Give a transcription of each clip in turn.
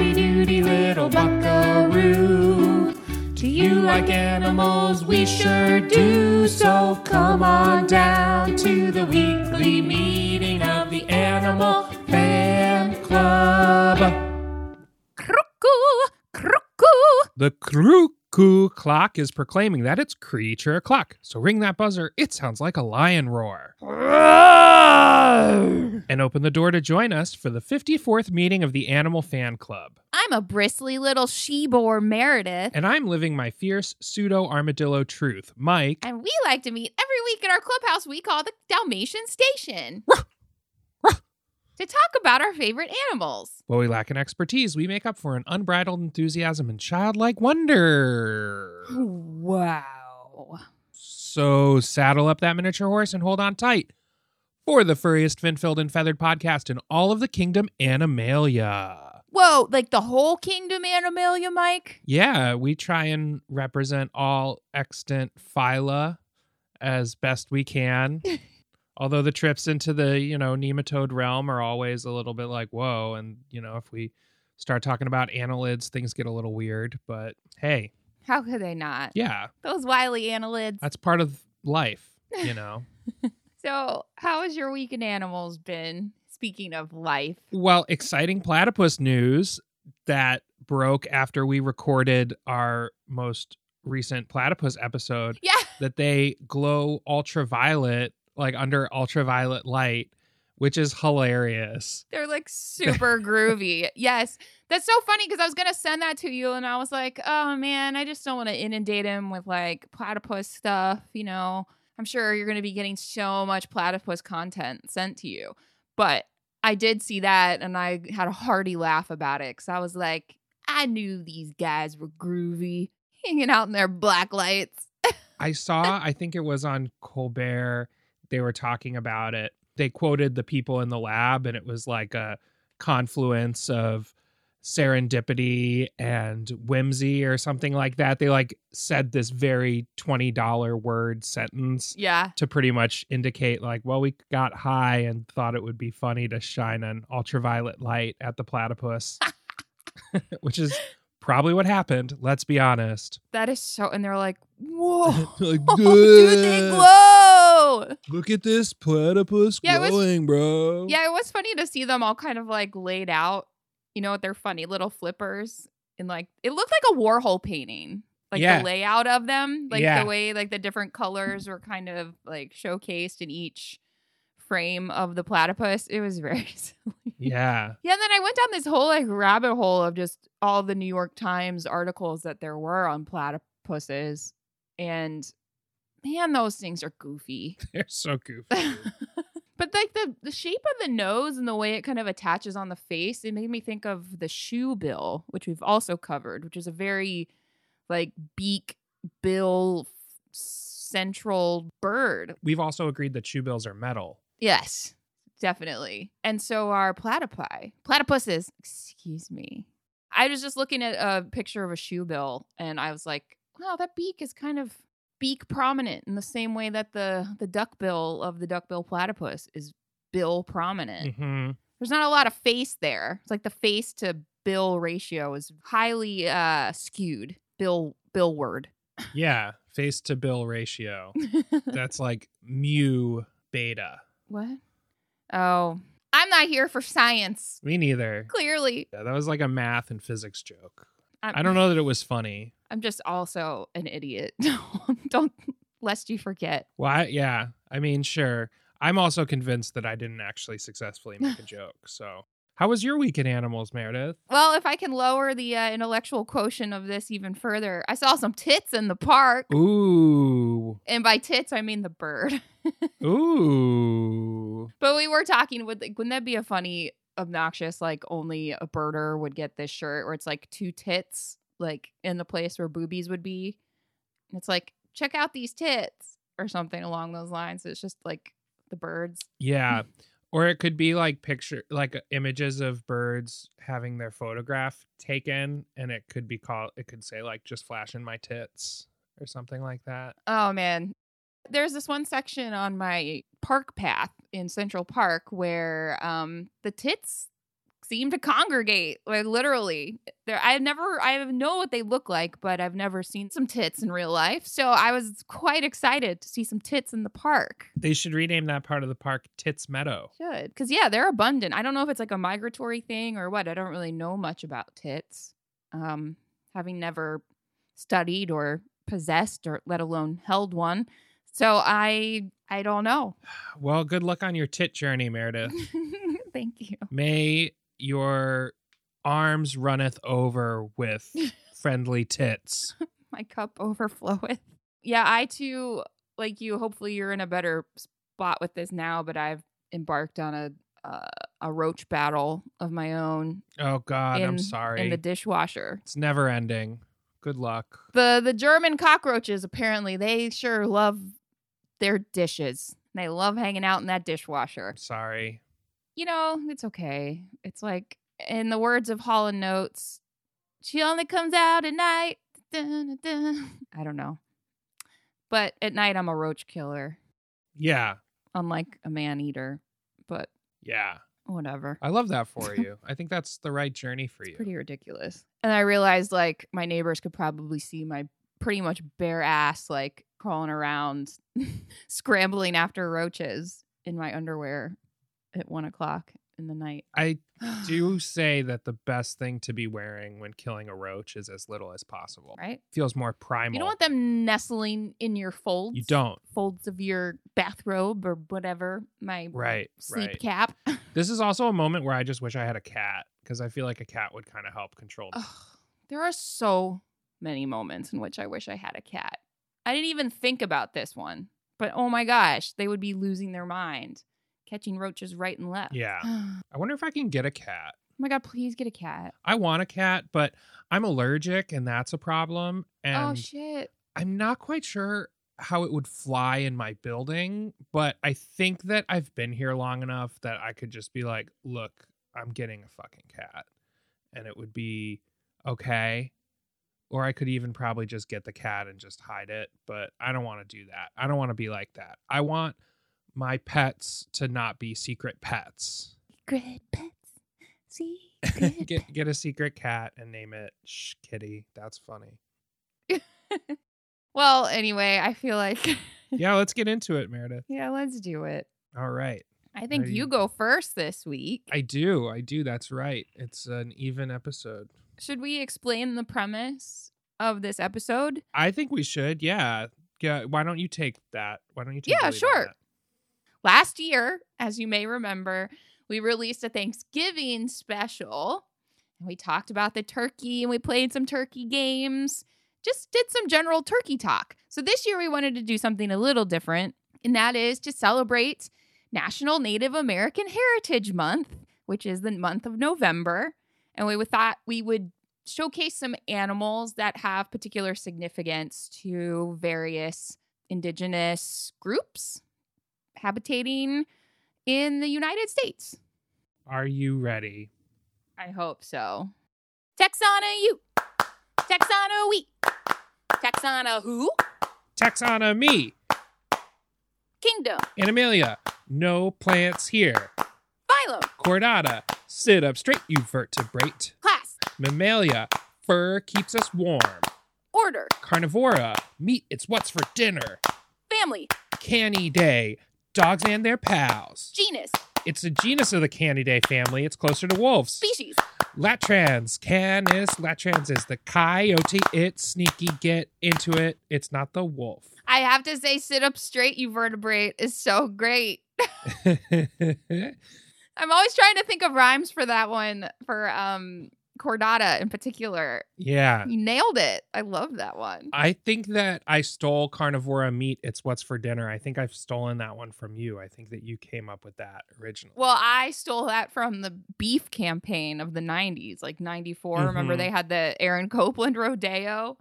howdy doody little buckaroo. Do you like animals? We sure do. So come on down to the weekly meeting of the Animal Fan Club. Cuckoo, cuckoo. The cuckoo clock is proclaiming that it's creature o'clock. So ring that buzzer. It sounds like a lion roar. And open the door to join us for the 54th meeting of the Animal Fan Club. I'm a bristly little she-boar Meredith, And I'm living my fierce pseudo armadillo truth. Mike. and we like to meet every week at our clubhouse we call the Dalmatian Station to talk about our favorite animals. While we lack in expertise, we make up for an unbridled enthusiasm and childlike wonder. Wow. So saddle up that miniature horse and hold on tight for the furriest, fin-filled, and feathered podcast in all of the kingdom, Animalia. Whoa, like the whole kingdom Animalia, Mike? Yeah, we try and represent all extant phyla as best we can. Although the trips into the, you know, nematode realm are always a little bit like, whoa. And, you know, if we start talking about annelids, things get a little weird. But hey, How could they not? yeah, Those wily annelids. that's part of life, you know. So, how has your week in animals been? Speaking of life, well, exciting platypus news that broke after we recorded our most recent platypus episode yeah, that they glow ultraviolet, like under ultraviolet light, which is hilarious. they're like super groovy. Yes, that's so funny because I was gonna send that to you, and I was like, oh man, I just don't want to inundate him with like platypus stuff. You know, I'm sure you're gonna be getting so much platypus content sent to you, but I did see that, and I had a hearty laugh about it because I was like, I knew these guys were groovy, hanging out in their black lights. I saw, I think it was on Colbert, they were talking about it. They quoted the people in the lab, and it was like a confluence of serendipity and whimsy or something like that. They like said this very $20 word sentence Yeah, to pretty much indicate like well we got high and thought it would be funny to shine an ultraviolet light at the platypus which is probably what happened let's be honest that is so. And they're like, whoa. like, Dude, they glow. look at this platypus Yeah, it was- glowing bro Yeah, it was funny to see them all kind of like laid out, you know, with their funny little flippers. And like, it looked like a Warhol painting. Like Yeah. the layout of them, like Yeah. the way like the different colors were kind of like showcased in each frame of the platypus. It was very silly. yeah Yeah, and then I went down this whole like rabbit hole of just all the New York Times articles that there were on platypuses. And man, those things are goofy. they're so goofy but like the the shape of the nose and the way it kind of attaches on the face, it made me think of the shoe bill, which we've also covered, which is a very like beak bill central bird. we've also agreed that shoe bills are metal Yes, definitely. And so are platypi, platypuses. Excuse me. I was just looking at a picture of a shoe bill, and I was like, "Wow, that beak is kind of beak prominent in the same way that the the duck bill of the duckbill platypus is bill prominent. hmm There's not a lot of face there. It's like the face to bill ratio is highly uh skewed. Bill bill word. yeah face to bill ratio that's like mu beta what? Oh, I'm not here for science. me neither Clearly, yeah, that was like a math and physics joke I'm, i don't know that it was funny I'm just also an idiot. Don't lest you forget. Well, I, yeah. I mean, sure. I'm also convinced that I didn't actually successfully make a joke. So, how was your week in animals, Meredith? Well, if I can lower the uh, intellectual quotient of this even further, I saw some tits in the park. Ooh. And by tits, I mean the bird. Ooh. But we were talking, would like, wouldn't that be a funny, obnoxious, like only a birder would get this shirt where it's like two tits, like in the place where boobies would be? And it's like, check out these tits or something along those lines. It's just like the birds. Yeah. Or it could be like picture, like images of birds having their photograph taken, and it could be called, it could say like just flashing my tits or something like that. Oh man. There's this one section on my park path in Central Park where um the tits seem to congregate. Like literally, there. I've never, I know what they look like, but I've never seen some tits in real life. So I was quite excited to see some tits in the park. They should rename that part of the park Tits Meadow. Should because yeah, they're abundant. I don't know if it's like a migratory thing or what. I don't really know much about tits. Um, having never studied or possessed or let alone held one. So I I don't know. Well, good luck on your tit journey, Meredith. Thank you. May your arms runneth over with friendly tits. My cup overfloweth. Yeah, I too like you. Hopefully, you're in a better spot with this now. But I've embarked on a uh, a roach battle of my own. Oh God, in, I'm sorry. In the dishwasher. It's never ending. Good luck. The the German cockroaches apparently they sure love their dishes. They love hanging out in that dishwasher. I'm sorry. You know, it's okay. It's like in the words of Hall and Oates, she only comes out at night. Dun, dun. I don't know. But at night I'm a roach killer. Yeah. Unlike a man eater. But yeah. Whatever. I love that for you. I think that's the right journey for it's you. Pretty ridiculous. And I realized like my neighbors could probably see my pretty much bare ass like crawling around, scrambling after roaches in my underwear at one o'clock in the night. I do say that the best thing to be wearing when killing a roach is as little as possible. Right? Feels more primal. You don't want them nestling in your folds. You don't. Folds of your bathrobe or whatever. My right sleep right. cap. this is also a moment where I just wish I had a cat because I feel like a cat would kind of help control. There are so many moments in which I wish I had a cat. I didn't even think about this one, but oh my gosh, they would be losing their mind catching roaches right and left. Yeah. oh I wonder if I can get a cat. Oh my god, please get a cat. I want a cat, but I'm allergic and that's a problem. Oh, and oh shit. I'm not quite sure how it would fly in my building, but I think that I've been here long enough that I could just be like, look, I'm getting a fucking cat. And it would be okay. Or I could even probably just get the cat and just hide it, but I don't want to do that. I don't want to be like that. I want my pets to not be secret pets. Secret pets. Secret get get a secret cat and name it Shh Kitty. That's funny. well, anyway, I feel like yeah, let's get into it, Meredith. Yeah, let's do it. All right. I think Ready? you go first this week. I do. I do. That's right. It's an even episode. Should we explain the premise of this episode? I think we should. Yeah. Yeah. Why don't you take that? Why don't you take Yeah, the lead on sure. that? Last year, as you may remember, we released a Thanksgiving special. And we talked about the turkey and we played some turkey games. Just did some general turkey talk. So this year we wanted to do something a little different, and that is to celebrate National Native American Heritage Month, which is the month of November. And we thought we would showcase some animals that have particular significance to various indigenous groups habitating in the United States. Are you ready? I hope so. Texana you. Texana we. Texana who? Texana me Kingdom. Animalia. No plants here. Phylum. Chordata. Sit up straight, you vertebrate. Class. Mammalia. Fur keeps us warm. Order. Carnivora. Meat, it's what's for dinner. Family. Canidae. Dogs and their pals. Genus. It's a genus of the Canidae family. It's closer to wolves. Species. Latrans, Canis latrans is the coyote. It's sneaky. Get into it. It's not the wolf. I have to say, sit up straight, you vertebrate, is so great. I'm always trying to think of rhymes for that one, for um Chordata in particular. yeah. You nailed it. I love that one. I think that I stole carnivora meat. It's what's for dinner. I think I've stolen that one from you. I think that you came up with that originally. Well, I stole that from the beef campaign of the 90s, like 94. Remember Mhm. they had the Aaron Copland rodeo?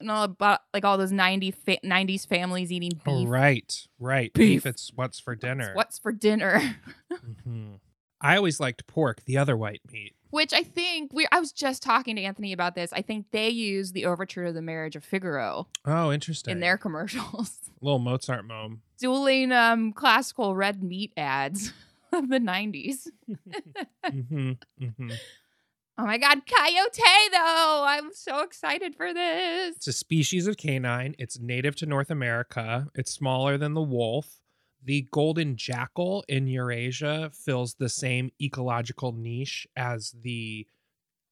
And all about like all those 90 fa- 90s families eating beef. oh, right, right. Beef. Beef. It's what's for dinner. What's for dinner? Mhm. I always liked pork, the other white meat. Which I think we I was just talking to Anthony about this. I think they use the overture to the marriage of Figaro Oh, interesting. in their commercials. little Mozart mom. Dueling um classical red meat ads. of the 90s. hmm hmm Oh my God, coyote, though. I'm so excited for this. It's a species of canine. It's native to North America. It's smaller than the wolf. The golden jackal in Eurasia fills the same ecological niche as the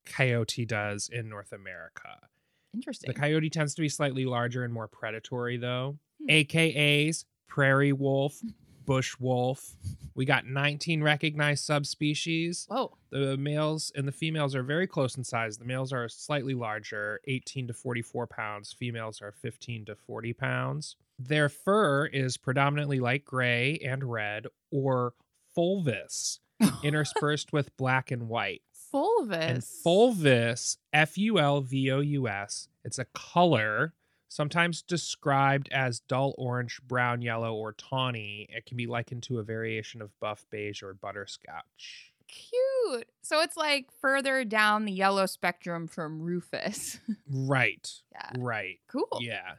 coyote does in North America. Interesting. The coyote tends to be slightly larger and more predatory, though. Hmm. AKAs prairie wolf, bush wolf. We got 19 recognized subspecies. Whoa. The males and the females are very close in size. The males are slightly larger, 18 to 44 pounds. Females are 15 to 40 pounds. Their fur is predominantly light gray and red or fulvous, interspersed with black and white. Fulvous. And fulvous, F U L V O U S, it's a color sometimes described as dull orange, brown, yellow, or tawny. It can be likened to a variation of buff beige or butterscotch. Cute. So it's like further down the yellow spectrum from rufous. Right. yeah. Right. Cool. Yeah.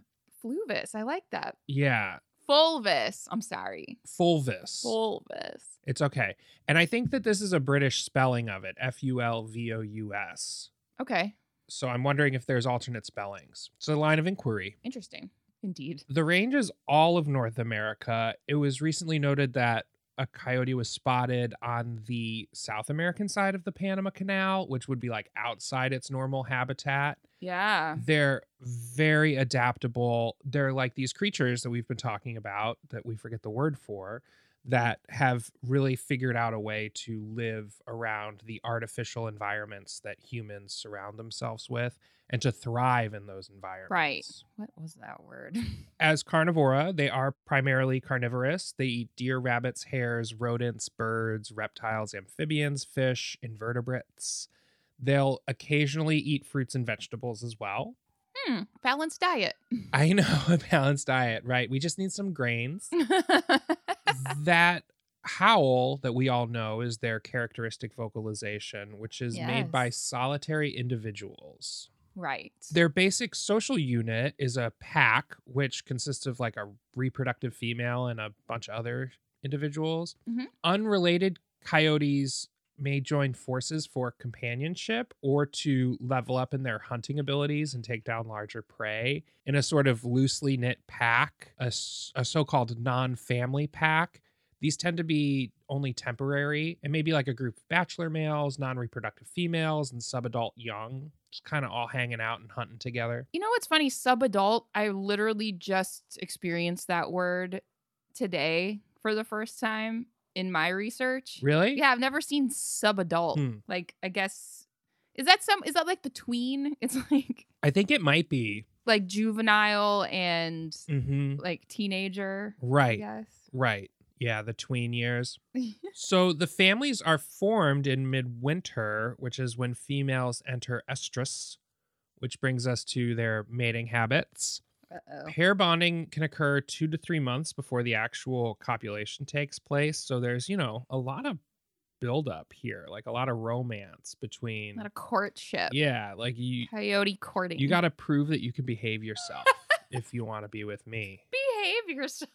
Fluvis. I like that. Yeah. Fulvis. I'm sorry. Fulvis. Fulvous. it's okay. And I think that this is a British spelling of it F U L V O U S. Okay. So I'm wondering if there's alternate spellings. It's a line of inquiry. Interesting. Indeed. The range is all of North America. It was recently noted that a coyote was spotted on the South American side of the Panama Canal, which would be like outside its normal habitat. Yeah. They're very adaptable. They're like these creatures that we've been talking about that we forget the word for that have really figured out a way to live around the artificial environments that humans surround themselves with and to thrive in those environments. Right. What was that word? As carnivora, they are primarily carnivorous. They eat deer, rabbits, hares, rodents, birds, reptiles, amphibians, fish, invertebrates. They'll occasionally eat fruits and vegetables as well. Hmm. Balanced diet. I know a balanced diet, right? We just need some grains. that howl that we all know is their characteristic vocalization, which is made by solitary individuals. right. Their basic social unit is a pack, which consists of like a reproductive female and a bunch of other individuals. Mhm. Unrelated coyotes may join forces for companionship or to level up in their hunting abilities and take down larger prey in a sort of loosely knit pack, a so called non family pack. These tend to be only temporary and maybe like a group of bachelor males, non reproductive females, and subadult young, just kind of all hanging out and hunting together. You know what's funny? Subadult. I literally just experienced that word today for the first time in my research. Really? Yeah, I've never seen subadult. Hmm. Like, I guess is that some? Is that like the tween? It's like I think it might be. like juvenile and hmm like teenager. Right. Yes. Right. Yeah, the tween years. So the families are formed in midwinter, which is when females enter estrus, which brings us to their mating habits. Uh-oh. Pair bonding can occur two to three months before the actual copulation takes place. So there's, you know, a lot of buildup here, like a lot of romance between. Not a courtship. yeah, like you, Coyote courting. you got to prove that you can behave yourself if you want to be with me. behave yourself.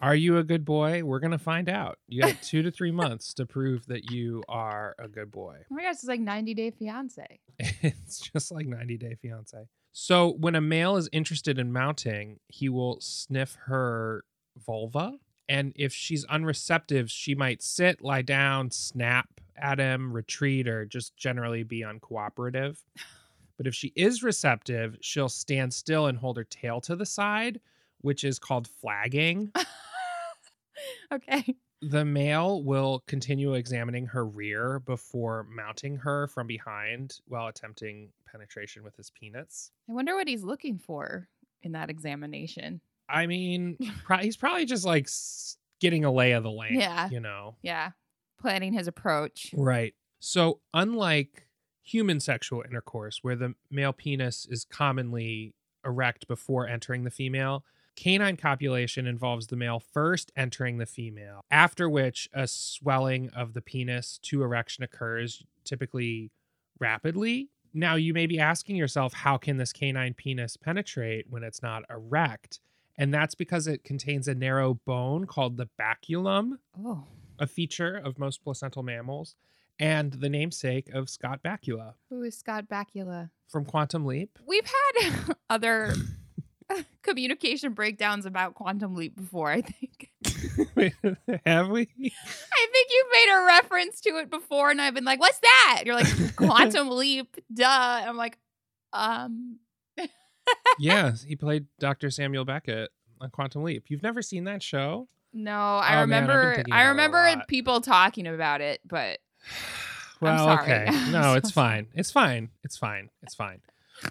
Are you a good boy? We're gonna find out. You got two to three months to prove that you are a good boy. Oh my gosh, it's like 90 Day Fiance. It's just like 90 Day Fiance. So when a male is interested in mounting, he will sniff her vulva. And if she's unreceptive, she might sit, lie down, snap at him, retreat, or just generally be uncooperative. But if she is receptive, she'll stand still and hold her tail to the side, which is called flagging. okay. The male will continue examining her rear before mounting her from behind while attempting penetration with his penis. I wonder what he's looking for in that examination. I mean, pro- he's probably just like getting a lay of the land. Yeah. You know? Yeah. Planning his approach. Right. So, unlike human sexual intercourse, where the male penis is commonly erect before entering the female, canine copulation involves the male first entering the female, after which a swelling of the penis to erection occurs, typically rapidly. Now, you may be asking yourself, how can this canine penis penetrate when it's not erect? And that's because it contains a narrow bone called the baculum, Oh. a feature of most placental mammals, and the namesake of Scott Bakula Who is Scott Bakula? from Quantum Leap. We've had other communication breakdowns about Quantum Leap before, I think. Have we? I think you've made a reference to it before, and I've been like, what's that? You're like, Quantum Leap, duh. I'm like, um, yeah, he played Dr. Samuel Beckett on Quantum Leap. You've never seen that show? no, I Oh, man, remember thinking I about it a remember people talking about it, but Well, sorry. okay. No, so it's fine. It's fine. It's fine. It's fine.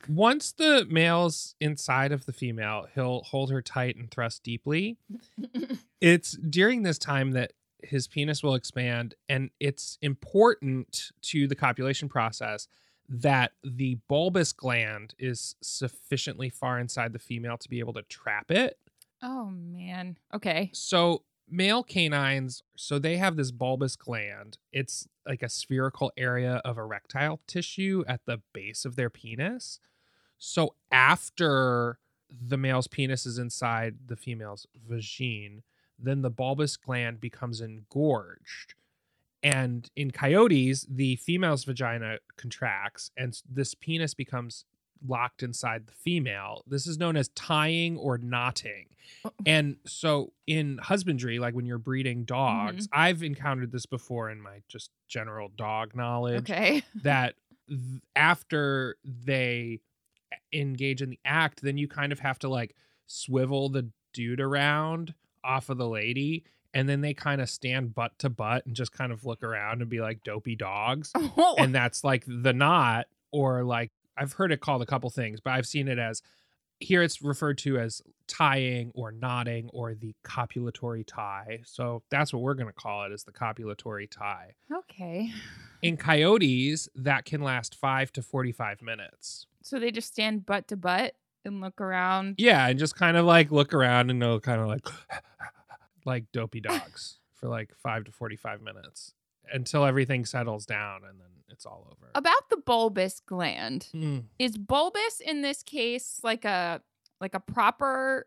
Once the male's inside of the female, he'll hold her tight and thrust deeply. It's during this time that his penis will expand, and it's important to the copulation process that the bulbous gland is sufficiently far inside the female to be able to trap it. oh man. Okay. So male canines, so they have this bulbous gland. It's like a spherical area of erectile tissue at the base of their penis. So after the male's penis is inside the female's vagine, then the bulbous gland becomes engorged. And in coyotes, the female's vagina contracts and this penis becomes locked inside the female. This is known as tying or knotting. Oh. And so in husbandry, like when you're breeding dogs, mm-hmm. I've encountered this before in my just general dog knowledge Okay. that th- after they engage in the act, then you kind of have to like swivel the dude around off of the lady. And then they kind of stand butt to butt and just kind of look around and be like dopey dogs. oh. And that's like the knot, or like I've heard it called a couple things, but I've seen it as here it's referred to as tying or knotting or the copulatory tie. So that's what we're going to call it is the copulatory tie. okay. In coyotes, that can last five to 45 minutes. So they just stand butt to butt and look around. Yeah. And just kind of like look around and they'll kind of like, like dopey dogs for like five to 45 minutes until everything settles down and then it's all over. About the bulbous gland, Mm. is bulbous in this case like a like a proper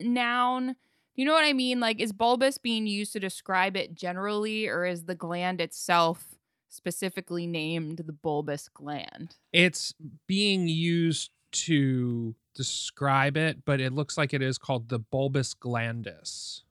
noun? You know what I mean? Like is bulbous being used to describe it generally or is the gland itself specifically named the bulbous gland? It's being used to describe it, but it looks like it is called the bulbous glandus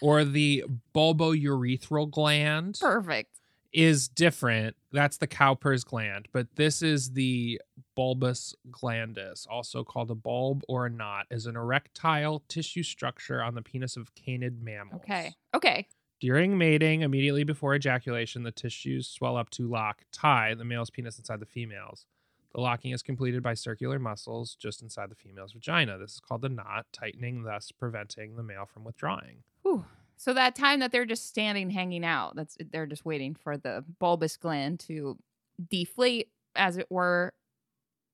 or the bulbourethral gland. Perfect. is different. That's the Cowper's gland, but this is the bulbus glandus, also called a bulb or a knot, is an erectile tissue structure on the penis of canid mammals. Okay. Okay. During mating, immediately before ejaculation, the tissues swell up to lock, tie the male's penis inside the female's. The locking is completed by circular muscles just inside the female's vagina. This is called the knot, tightening, thus preventing the male from withdrawing. Whew. So that time that they're just standing hanging out, that's they're just waiting for the bulbous gland to deflate, as it were,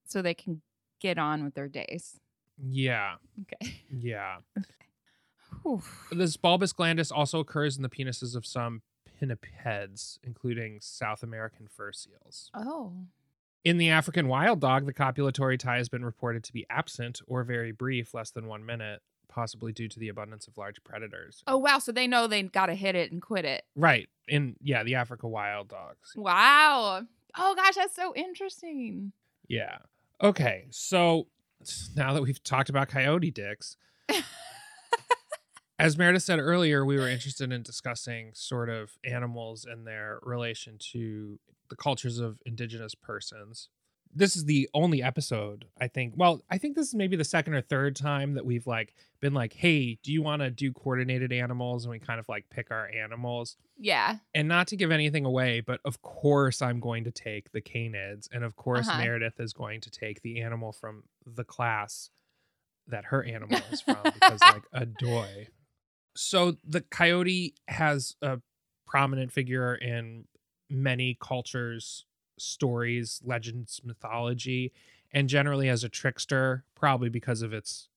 so they can get on with their days. Yeah, Okay. yeah. Whew. This bulbus glandus also occurs in the penises of some pinnipeds, including South American fur seals. Oh. In the African wild dog, the copulatory tie has been reported to be absent or very brief, less than one minute, possibly due to the abundance of large predators. Oh wow. So they know they got to hit it and quit it. Right. In, yeah, the Africa wild dogs. Wow. Oh gosh, that's so interesting. Yeah. Okay. So now that we've talked about coyote dicks, as Meredith said earlier, we were interested in discussing sort of animals and their relation to the cultures of indigenous persons. This is the only episode, I think. Well, I think this is maybe the second or third time that we've like been like, "Hey, do you want to do coordinated animals?" and we kind of like pick our animals. Yeah. And not to give anything away, but of course I'm going to take the canids, and of course Uh-huh. Meredith is going to take the animal from the class that her animal is from because like a doy. So the coyote has a prominent figure in many cultures, stories, legends, mythology, and generally as a trickster, probably because of its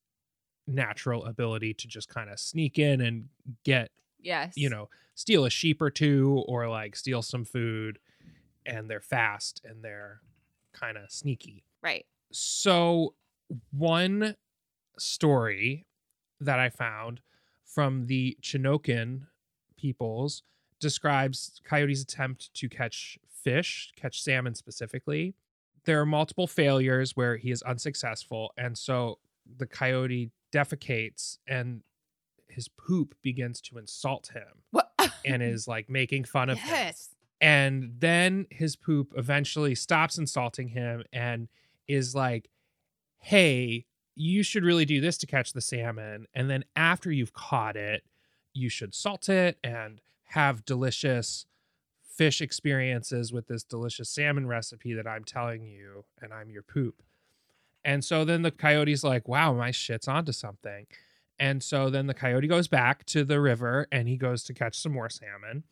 natural ability to just kind of sneak in and get Yes. you know, steal a sheep or two or like steal some food and they're fast and they're kind of sneaky. Right. So, one story that I found from the Chinook peoples describes Coyote's attempt to catch fish, catch salmon specifically. There are multiple failures where he is unsuccessful, and so the coyote defecates and his poop begins to insult him What? and is like making fun of him. And then his poop eventually stops insulting him and is like, hey, you should really do this to catch the salmon. And then after you've caught it, you should salt it and have delicious fish experiences with this delicious salmon recipe that I'm telling you, and I'm your poop. And so then the coyote's like, wow, my shit's onto something. And so then the coyote goes back to the river and he goes to catch some more salmon.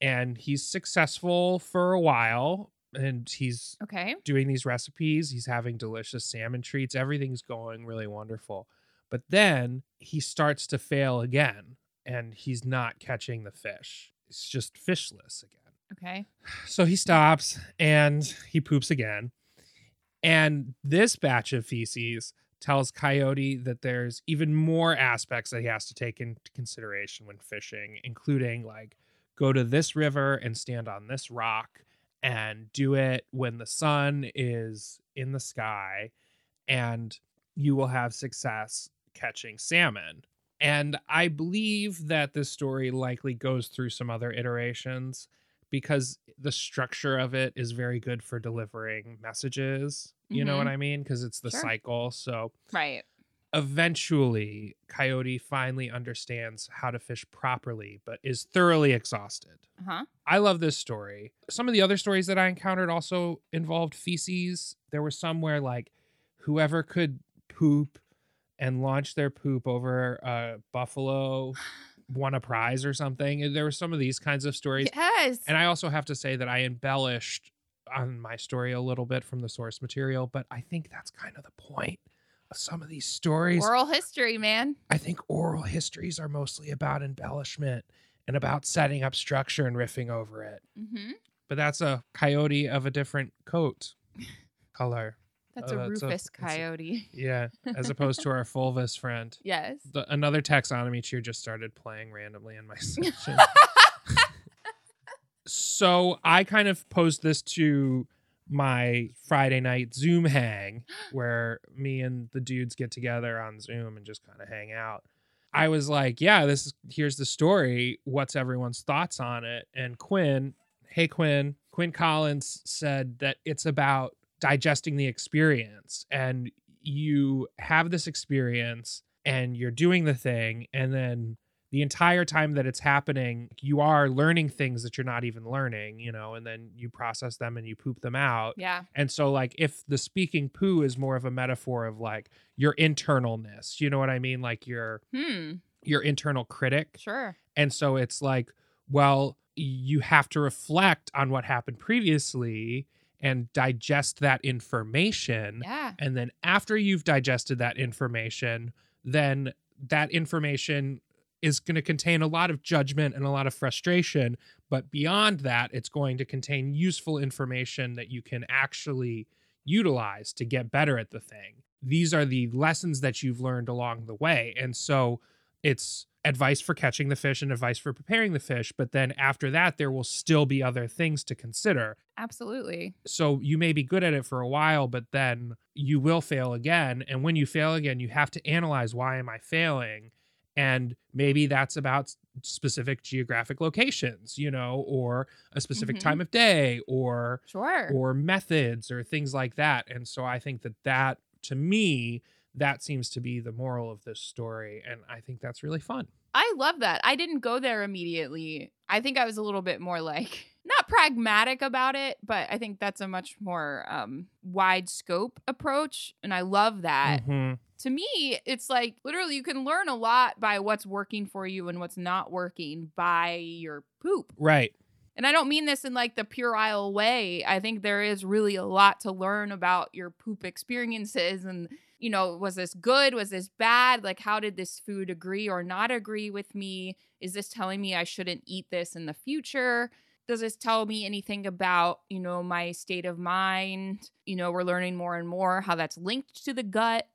And he's successful for a while and he's Okay. doing these recipes. He's having delicious salmon treats. Everything's going really wonderful. But then he starts to fail again and he's not catching the fish. It's just fishless again. Okay. So he stops and he poops again. And this batch of feces tells Coyote that there's even more aspects that he has to take into consideration when fishing, including like go to this river and stand on this rock and do it when the sun is in the sky and you will have success catching salmon. And I believe that this story likely goes through some other iterations because the structure of it is very good for delivering messages. You know Mhm. what I mean? Because it's the Sure. cycle. So Right. eventually, Coyote finally understands how to fish properly, but is thoroughly exhausted. Uh huh. I love this story. Some of the other stories that I encountered also involved feces. There were some where like whoever could poop and launch their poop over a buffalo won a prize or something. There were some of these kinds of stories. Yes. And I also have to say that I embellished on my story a little bit from the source material, but I think that's kind of the point of some of these stories. Oral history, man. I think oral histories are mostly about embellishment and about setting up structure and riffing over it. Mm-hmm. But that's a coyote of a different coat color. That's Oh, a that's a- rufous a- coyote. Yeah, as opposed to our fulvus friend. yes. The, another taxonomy cheer just started playing randomly in my section. so I kind of posed this to my Friday night Zoom hang where me and the dudes get together on Zoom and just kind of hang out. I was like, yeah, this is here's the story. What's everyone's thoughts on it? And Quinn, hey Quinn, Quinn Collins said that it's about digesting the experience and you have this experience and you're doing the thing and then the entire time that it's happening you are learning things that you're not even learning you know and then you process them and you poop them out Yeah. and so like if the speaking poo is more of a metaphor of like your internalness you know what i mean like your Hmm. your internal critic Sure. and so it's like, well, you have to reflect on what happened previously and digest that information. Yeah. And then after you've digested that information, then that information is going to contain a lot of judgment and a lot of frustration. But beyond that, it's going to contain useful information that you can actually utilize to get better at the thing. These are the lessons that you've learned along the way. And so it's advice for catching the fish and advice for preparing the fish. But then after that, there will still be other things to consider. Absolutely. So you may be good at it for a while, but then you will fail again. And when you fail again, you have to analyze why am I failing? And maybe that's about specific geographic locations, you know, or a specific Mhm. time of day or Sure. or methods or things like that. And so I think that that to me that seems to be the moral of this story and I think that's really fun. I love that. I didn't go there immediately. I think I was a little bit more like not pragmatic about it, but I think that's a much more um, wide scope approach, and I love that. Mhm. To me, it's like literally you can learn a lot by what's working for you and what's not working by your poop. Right. And I don't mean this in like the puerile way. I think there is really a lot to learn about your poop experiences and you know, was this good? Was this bad? Like, how did this food agree or not agree with me? Is this telling me I shouldn't eat this in the future? Does this tell me anything about, you know, my state of mind? You know, we're learning more and more how that's linked to the gut.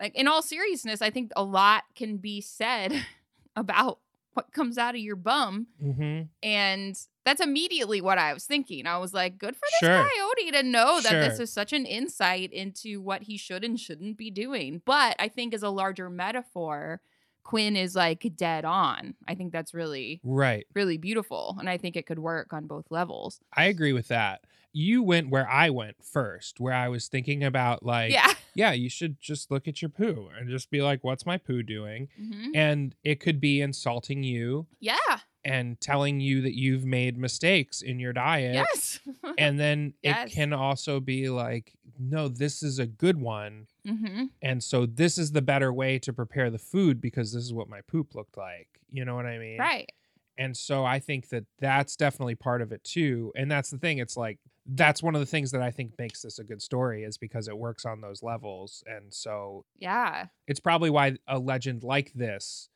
Like, in all seriousness, I think a lot can be said about what comes out of your bum. hmm And that's immediately what I was thinking. I was like, good for this Sure. coyote to know that this is such an insight into what he should and shouldn't be doing. But I think as a larger metaphor, Quinn is like dead on. I think that's really, Right. really beautiful. And I think it could work on both levels. I agree with that. You went where I went first, where I was thinking about like, yeah. yeah, you should just look at your poo and just be like, what's my poo doing? Mhm. And it could be insulting you Yeah. And telling you that you've made mistakes in your diet. Yes. And then Yes. it can also be like, no, this is a good one. hmm And so this is the better way to prepare the food because this is what my poop looked like. You know what I mean? Right. And so I think that that's definitely part of it too. And that's the thing. It's like, that's one of the things that I think makes this a good story is because it works on those levels. And so Yeah. it's probably why a legend like this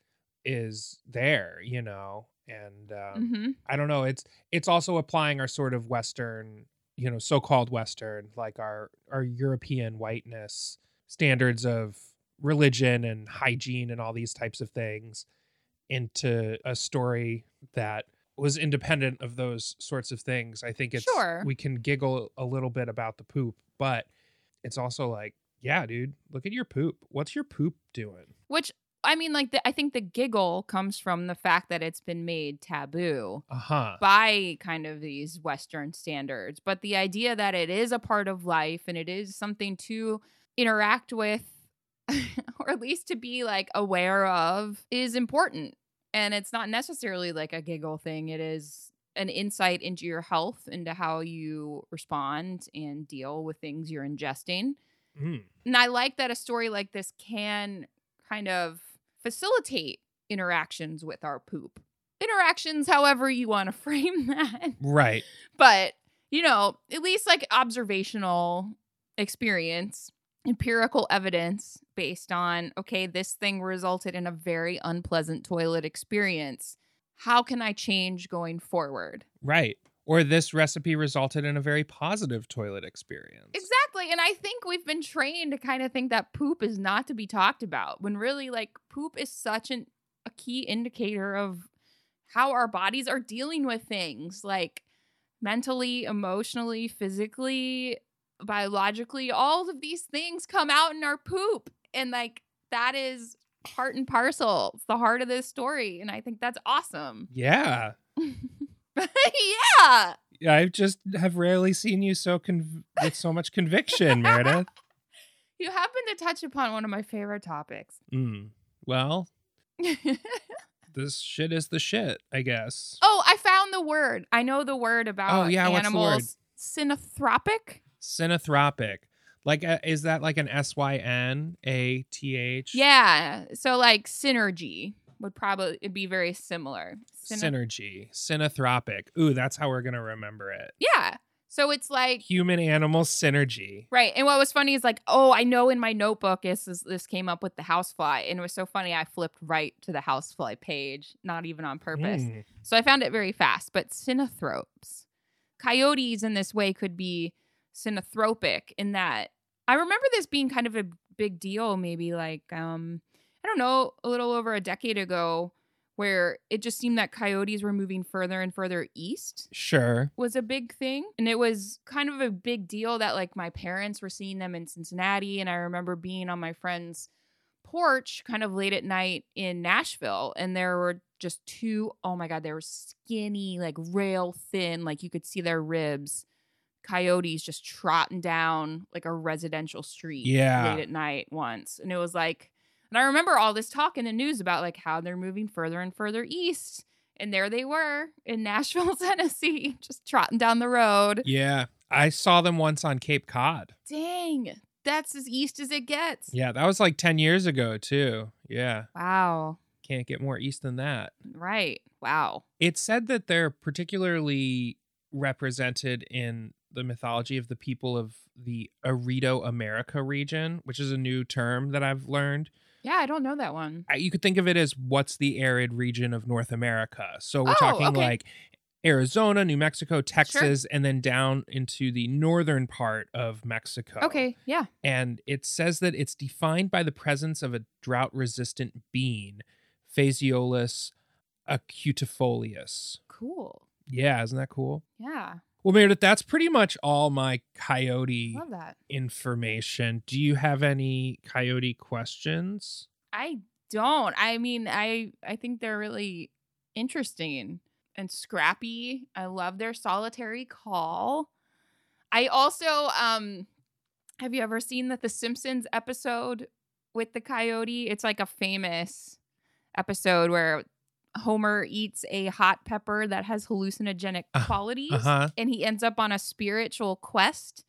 is there, you know? And um, hmm I don't know. It's it's also applying our sort of Western, you know, so-called Western, like our our European whiteness standards of religion and hygiene and all these types of things into a story that was independent of those sorts of things. I think it's Sure. we can giggle a little bit about the poop, but it's also like, yeah, dude, look at your poop. What's your poop doing? Which, I mean, like, the, I think the giggle comes from the fact that it's been made taboo. Uh-huh. by kind of these Western standards. But the idea that it is a part of life and it is something to interact with, or at least to be like aware of, is important. And it's not necessarily like a giggle thing, it is an insight into your health, into how you respond and deal with things you're ingesting. Mm. And I like that a story like this can kind of facilitate interactions with our poop. Interactions, however you want to frame that. Right. But, you know, at least like observational experience, empirical evidence based on, okay, this thing resulted in a very unpleasant toilet experience. How can I change going forward? Right. Or this recipe resulted in a very positive toilet experience. Exactly. And I think we've been trained to kind of think that poop is not to be talked about when really like poop is such an a key indicator of how our bodies are dealing with things like mentally, emotionally, physically, biologically, all of these things come out in our poop. And like that is part and parcel. It's the heart of this story. And I think that's awesome. Yeah. yeah. I just have rarely seen you so conv- with so much conviction, Meredith. You happen to touch upon one of my favorite topics. Mm. Well, this shit is the shit, I guess. Oh, I found the word. I know the word about Oh, yeah, what's the word? animals. Synanthropic. Synanthropic. Like, uh, is that like an S Y N A T H? Yeah. So like synergy would probably be very similar. Synergy. Synanthropic. Ooh, that's how we're going to remember it. yeah. So it's like Human animal synergy. right. And what was funny is like, oh, I know in my notebook this is, this came up with the housefly, and it was so funny. I flipped right to the housefly page, not even on purpose. Mm. So I found it very fast. But synanthropes, coyotes in this way could be synanthropic in that I remember this being kind of a big deal, maybe like um I don't know, a little over a decade ago, where it just seemed that coyotes were moving further and further east Sure. was a big thing. And it was kind of a big deal that like my parents were seeing them in Cincinnati. And I remember being on my friend's porch kind of late at night in Nashville. And there were just two, oh my God, they were skinny, like rail thin, like you could see their ribs. Coyotes just trotting down like a residential street Yeah. late at night once. And it was like, and I remember all this talk in the news about like how they're moving further and further east. And there they were in Nashville, Tennessee, just trotting down the road. Yeah. I saw them once on Cape Cod. Dang, that's as east as it gets. Yeah, that was like 10 years ago, too. Yeah. Wow. Can't get more east than that. Right. Wow. It's said that they're particularly represented in the mythology of the people of the Aridoamerica region, which is a new term that I've learned. Yeah, I don't know that one. You could think of it as what's the arid region of North America. So we're Oh, talking okay. like Arizona, New Mexico, Texas, and then down into the northern part of Mexico. Okay. Yeah. and it says that it's defined by the presence of a drought resistant bean, Phaseolus acutifolius. Cool. Yeah, isn't that cool? Yeah. Well, Meredith, that's pretty much all my coyote Love that. information. Do you have any coyote questions? I don't. I mean, I I think they're really interesting and scrappy. I love their solitary call. I also um have you ever seen that the Simpsons episode with the coyote? It's like a famous episode where Homer eats a hot pepper that has hallucinogenic Uh, qualities Uh and he ends up on a spiritual quest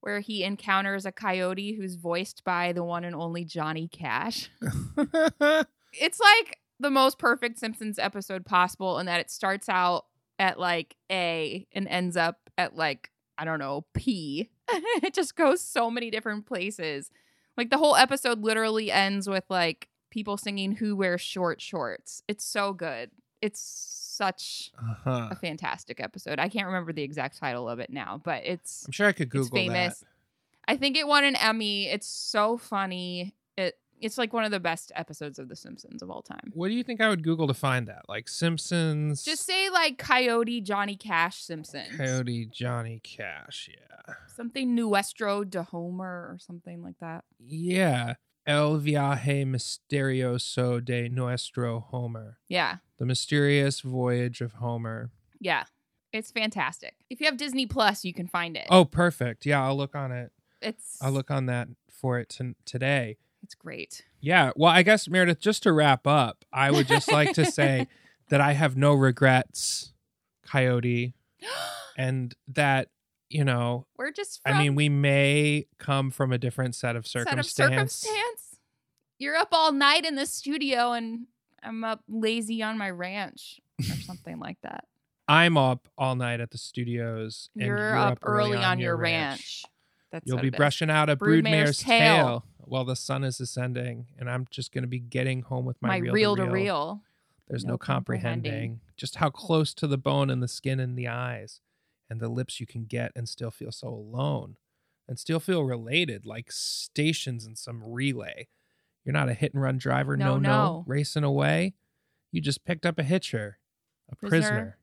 where he encounters a coyote who's voiced by the one and only Johnny Cash. It's like the most perfect Simpsons episode possible in that it starts out at like A and ends up at like, I don't know, P. it just goes so many different places. Like the whole episode literally ends with like people singing Who Wears Short Shorts. It's so good. It's such uh-huh. a fantastic episode. I can't remember the exact title of it now, but it's I'm sure I could Google it's famous. that. I think it won an Emmy. It's so funny. It it's like one of the best episodes of The Simpsons of all time. What do you think I would Google to find that? Like Simpsons, Just say like Coyote Johnny Cash Simpsons. Coyote Johnny Cash. Yeah, Something Nuestro de Homer or something like that. yeah. El viaje misterioso de nuestro Homer. Yeah. The mysterious voyage of Homer. Yeah. It's fantastic. If you have Disney Plus, you can find it. Oh, perfect. Yeah, I'll look on it. it's I'll look on that for it to- today. it's great. Yeah. Well, I guess Meredith, just to wrap up, I would just like to say that I have no regrets, Coyote, and that you know, We're just I mean, we may come from a different set of set circumstance. of circumstance. You're up all night in the studio and I'm up lazy on my ranch or something like that. I'm up all night at the studios, and You're, you're, up, early on, your ranch. ranch. That's You'll be brushing out a Broodmare's broodmare's tail. tail. while the sun is ascending, and I'm just going to be getting home with my, my reel, to reel. There's No no, comprehending. comprehending just how close to the bone and the skin and the eyes and the lips you can get and still feel so alone and still feel related like stations in some relay. You're not a hit and run driver, No, no, no, racing away. You just picked up a hitcher, a Prisoner prisoner,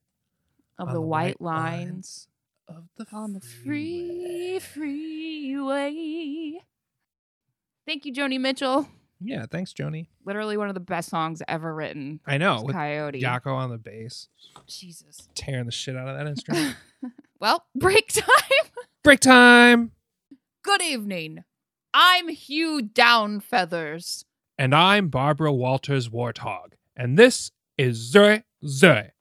Of on the, white lines of the on the freeway. free freeway. Thank you, Joni Mitchell. Yeah, thanks, Joni. Literally one of the best songs ever written. I know with Coyote. Jaco on the bass, Jesus. tearing the shit out of that instrument. Well, break time. Break time. Good evening. I'm Hugh Downfeathers. And I'm Barbara Walters Warthog. And this is Zoe Zoe.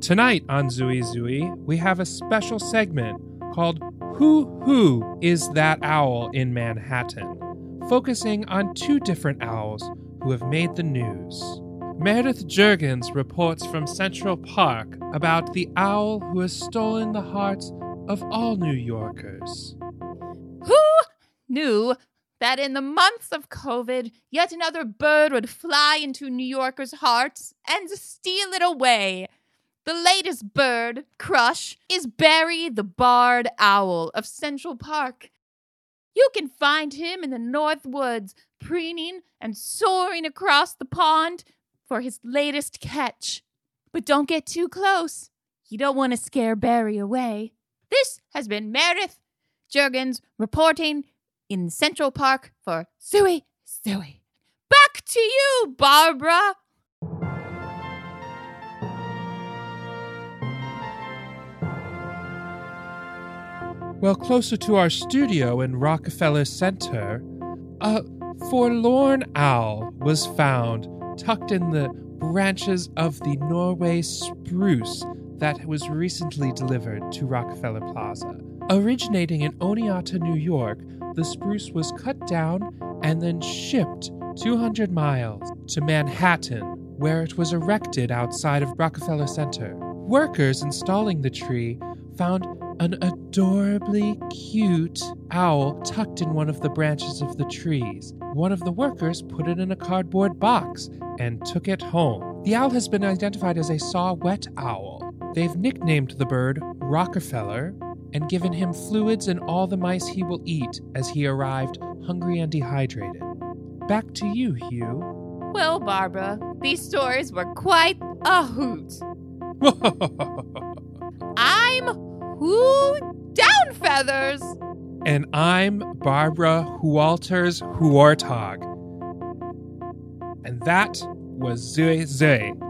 Tonight on Zooey Zooey, we have a special segment called Who Who Is That Owl in Manhattan, focusing on two different owls who have made the news. Meredith Jurgens reports from Central Park about the owl who has stolen the hearts of all New Yorkers. Who knew that in the months of COVID, yet another bird would fly into New Yorkers' hearts and steal it away? The latest bird crush is Barry the Barred Owl of Central Park. You can find him in the North Woods, preening and soaring across the pond for his latest catch. But don't get too close. You don't want to scare Barry away. This has been Meredith Jurgens reporting in Central Park for Suey Suey. Back to you, Barbara. Well, closer to our studio in Rockefeller Center, a forlorn owl was found tucked in the branches of the Norway spruce that was recently delivered to Rockefeller Plaza. Originating in Oneonta, New York, the spruce was cut down and then shipped 200 miles to Manhattan, where it was erected outside of Rockefeller Center. Workers installing the tree found an adorably cute owl tucked in one of the branches of the trees. One of the workers put it in a cardboard box and took it home. The owl has been identified as a saw-whet owl. They've nicknamed the bird Rockefeller and given him fluids and all the mice he will eat as he arrived hungry and dehydrated. Back to you, Hugh. Well, Barbara, these stories were quite a hoot. I'm Who Down Feathers. and I'm Barbara Hualters Huartog. And that was Zue Zue.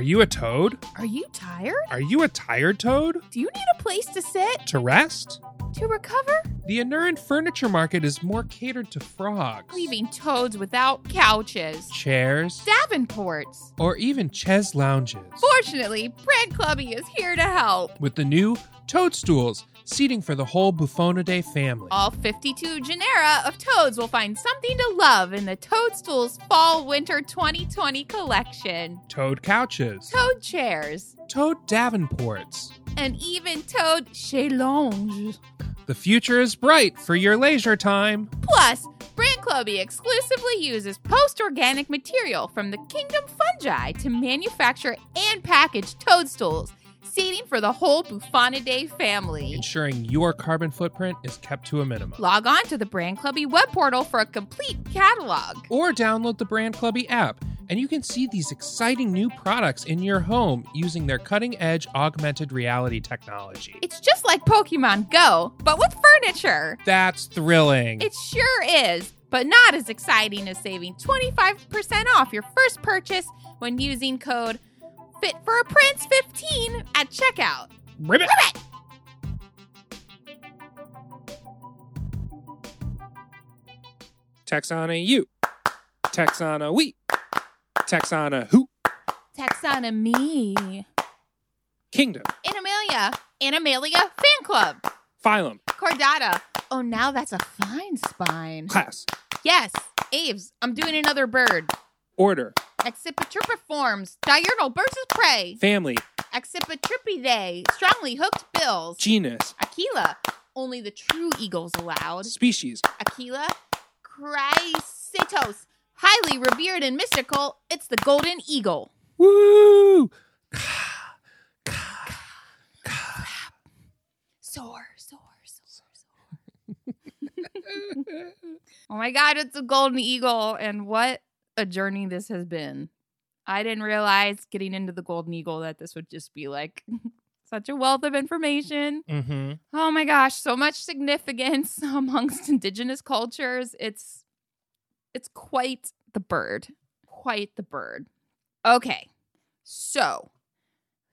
Are you a toad? Are you tired? Are you a tired toad? Do you need a place to sit? To rest? To recover? The Anuran furniture market is more catered to frogs, Leaving toads without couches, chairs, Davenports. or even chess lounges. Fortunately, Brand Clubby is here to help. With the new toadstools, seating for the whole Bufonidae family. All 52 genera of toads will find something to love in the Toadstools Fall Winter 2020 collection. Toad couches, Toad chairs, toad davenports. and even toad chalonges. The future is bright for your leisure time. Plus, Brand Clubby exclusively uses post organic material from the kingdom fungi to manufacture and package toadstools, seating for the whole Bufonidae family. ensuring your carbon footprint is kept to a minimum. Log on to the Brand Clubby web portal for a complete catalog. Or download the Brand Clubby app, and you can see these exciting new products in your home using their cutting edge augmented reality technology. It's just like Pokemon Go, but with furniture. That's thrilling. It sure is, but not as exciting as saving 25% off your first purchase when using code Fit for a Prince 15 at checkout. Ribbit! Ribbit! Texana you. Texana we. Texana who. Taxonomy. Kingdom. Animalia. Animalia Fan Club. Phylum. Chordata. Oh, now that's a fine spine. Class. Yes, Aves, I'm doing another bird. Order. Accipitripiforms, diurnal birds of prey. Family. Accipitridae, strongly hooked bills. Genus. Aquila, only the true eagles allowed. Species. Aquila chrysaetos, highly revered and mystical. It's the golden eagle. Woo! Soar, soar, soar, soar. oh my god, it's a golden eagle. And what a journey this has been. I didn't realize getting into the golden eagle that this would just be like such a wealth of information. Mm-hmm. Oh my gosh, so much significance amongst indigenous cultures. It's it's quite the bird. Quite the bird. Okay. So,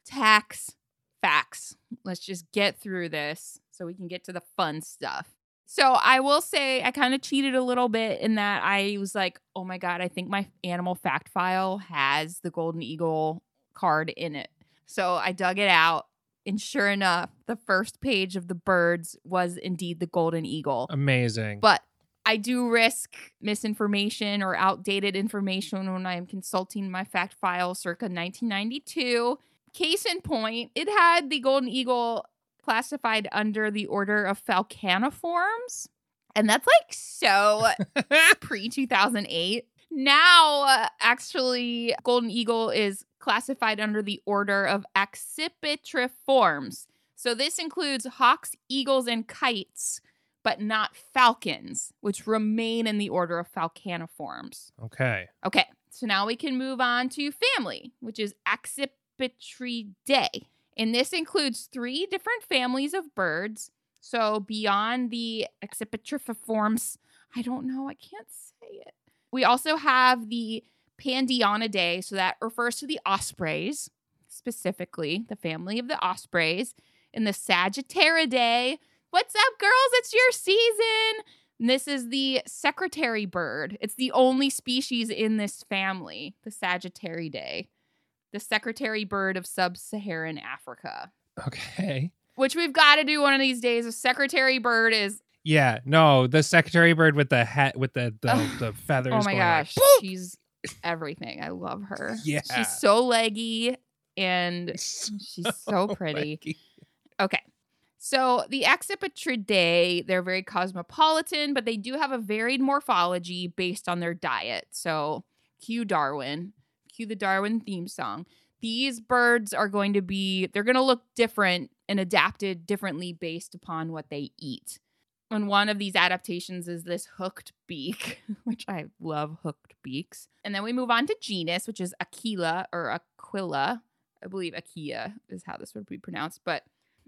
tax facts. Let's just get through this so we can get to the fun stuff. So, I will say I kind of cheated a little bit in that I was like, "Oh my god, I think my animal fact file has the golden eagle card in it." So, I dug it out and sure enough, the first page of the birds was indeed the golden eagle. Amazing. But I do risk misinformation or outdated information when I am consulting my fact file circa 1992. Case in point, it had the golden eagle classified under the order of falcaniforms. And that's like so pre 2008. Now, uh, actually, golden eagle is classified under the order of accipitriforms. So this includes hawks, eagles, and kites, but not falcons, which remain in the order of falcaniforms. okay. Okay, so now we can move on to family, which is Accipitridae. And this includes three different families of birds. So beyond the Accipitriforms, I don't know, I can't say it. We also have the Pandionidae, so that refers to the ospreys, specifically the family of the ospreys, and the Sagittariidae. What's up, girls? It's your season. And this is the secretary bird. It's the only species in this family, the Sagittariidae, the secretary bird of sub Saharan Africa, Okay. which we've got to do one of these days. A secretary bird is, Yeah. No, the secretary bird with the hat with the the, Ugh. the feathers. oh my going like, gosh, she's everything. I love her. Yeah. She's so leggy and she's so pretty. Like, Okay. So the Accipitridae, they're very cosmopolitan, but they do have a varied morphology based on their diet. So cue Darwin, cue the Darwin theme song. These birds are going to be, they're going to look different and adapted differently based upon what they eat. And one of these adaptations is this hooked beak, which I love hooked beaks. And then we move on to genus, which is Aquila or Aquila. I believe Akia is how this would be pronounced, but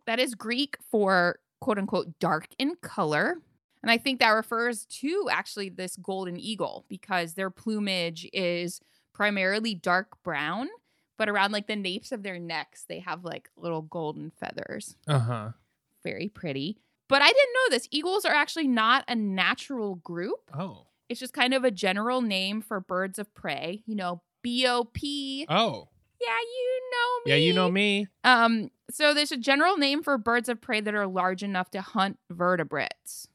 that is Greek for quote unquote dark in color. And I think that refers to actually this golden eagle because their plumage is primarily dark brown, but around like the napes of their necks, they have like little golden feathers. Uh huh. Very pretty. But I didn't know this. Eagles are actually not a natural group. Oh. It's just kind of a general name for birds of prey. You know, BOP. Oh. Yeah, you know me. Yeah, you know me. Um, so there's a general name for birds of prey that are large enough to hunt vertebrates.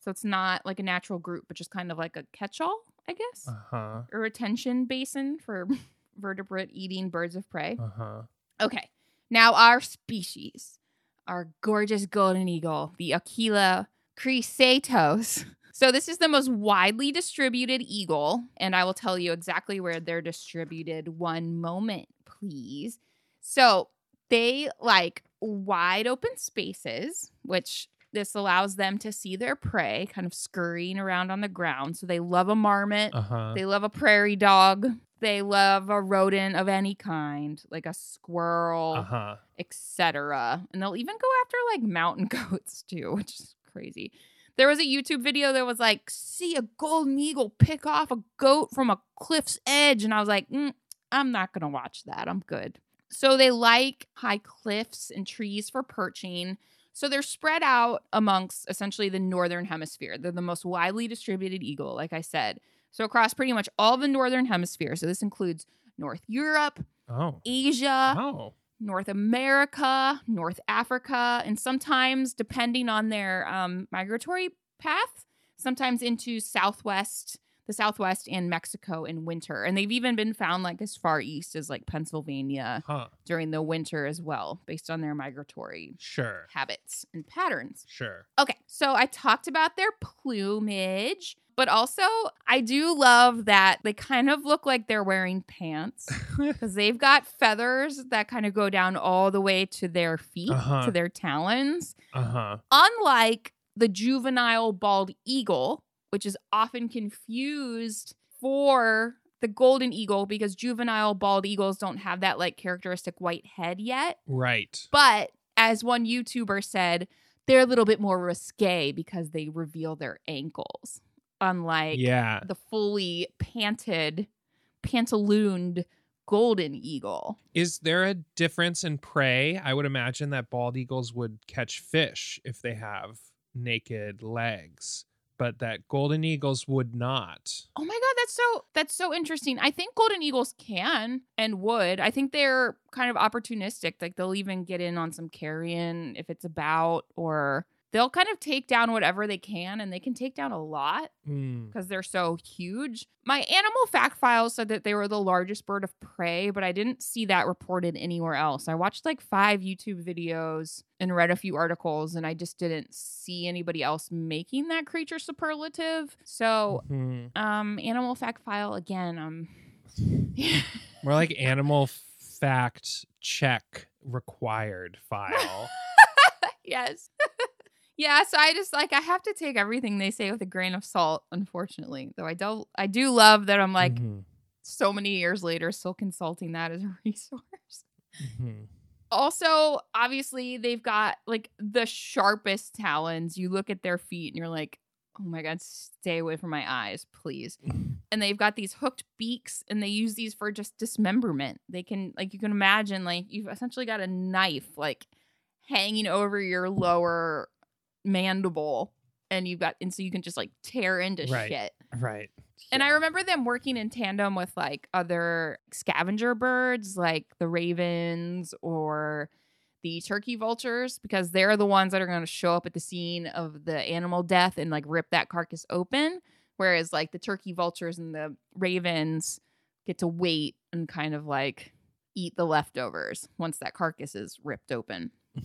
So it's not like a natural group, but just kind of like a catch-all, I guess, Uh huh. or retention basin for vertebrate eating birds of prey. Uh huh. Okay, now our species, our gorgeous golden eagle, the Aquila chrysaetos. So this is the most widely distributed eagle, and I will tell you exactly where they're distributed. One moment, please. So they like wide open spaces, which this allows them to see their prey kind of scurrying around on the ground. So they love a marmot. Uh huh. They love a prairie dog. They love a rodent of any kind, like a squirrel, Uh huh. etc. And they'll even go after like mountain goats too, which is crazy. There was a YouTube video that was like, see a golden eagle pick off a goat from a cliff's edge. And I was like, mm, I'm not going to watch that. I'm good. So they like high cliffs and trees for perching. So they're spread out amongst essentially the northern hemisphere. They're the most widely distributed eagle, like I said. So across pretty much all the northern hemisphere. So this includes North Europe, Oh. Asia, Oh. North America, North Africa, and sometimes, depending on their um, migratory path, sometimes into Southwest, the Southwest and Mexico in winter. And they've even been found like as far east as like Pennsylvania Huh. during the winter as well, based on their migratory Sure. habits and patterns. Sure. Okay, so I talked about their plumage, but also I do love that they kind of look like they're wearing pants because they've got feathers that kind of go down all the way to their feet, Uh-huh. to their talons. Uh huh. Unlike the juvenile bald eagle, which is often confused for the golden eagle because juvenile bald eagles don't have that like characteristic white head yet. Right. But as one YouTuber said, they're a little bit more risque because they reveal their ankles, unlike yeah. the fully panted, pantalooned golden eagle. Is there a difference in prey? I would imagine that bald eagles would catch fish if they have naked legs, but that golden eagles would not. Oh my god, that's so that's so interesting. I think golden eagles can and would. I think they're kind of opportunistic. Like they'll even get in on some carrion if it's about or they'll kind of take down whatever they can and they can take down a lot. Because they're so huge. My animal fact file said that they were the largest bird of prey, but I didn't see that reported anywhere else. I watched like five YouTube videos and read a few articles, and I just didn't see anybody else making that creature superlative. So, Mhm. um, animal fact file again. Um, More like animal fact check required file. yes. yeah, so I just like I have to take everything they say with a grain of salt, unfortunately. Though I do I do love that I'm like Mhm. so many years later still consulting that as a resource. Mhm. Also, obviously, they've got like the sharpest talons. You look at their feet and you're like, oh my God, stay away from my eyes, please. and they've got these hooked beaks and they use these for just dismemberment. They can, like, you can imagine, like, you've essentially got a knife, like, hanging over your lower mandible. And you've got, and so you can just like tear into Right. shit. Right. And I remember them working in tandem with like other scavenger birds, like the ravens or the turkey vultures, because they're the ones that are going to show up at the scene of the animal death and like rip that carcass open. Whereas like the turkey vultures and the ravens get to wait and kind of like eat the leftovers once that carcass is ripped open.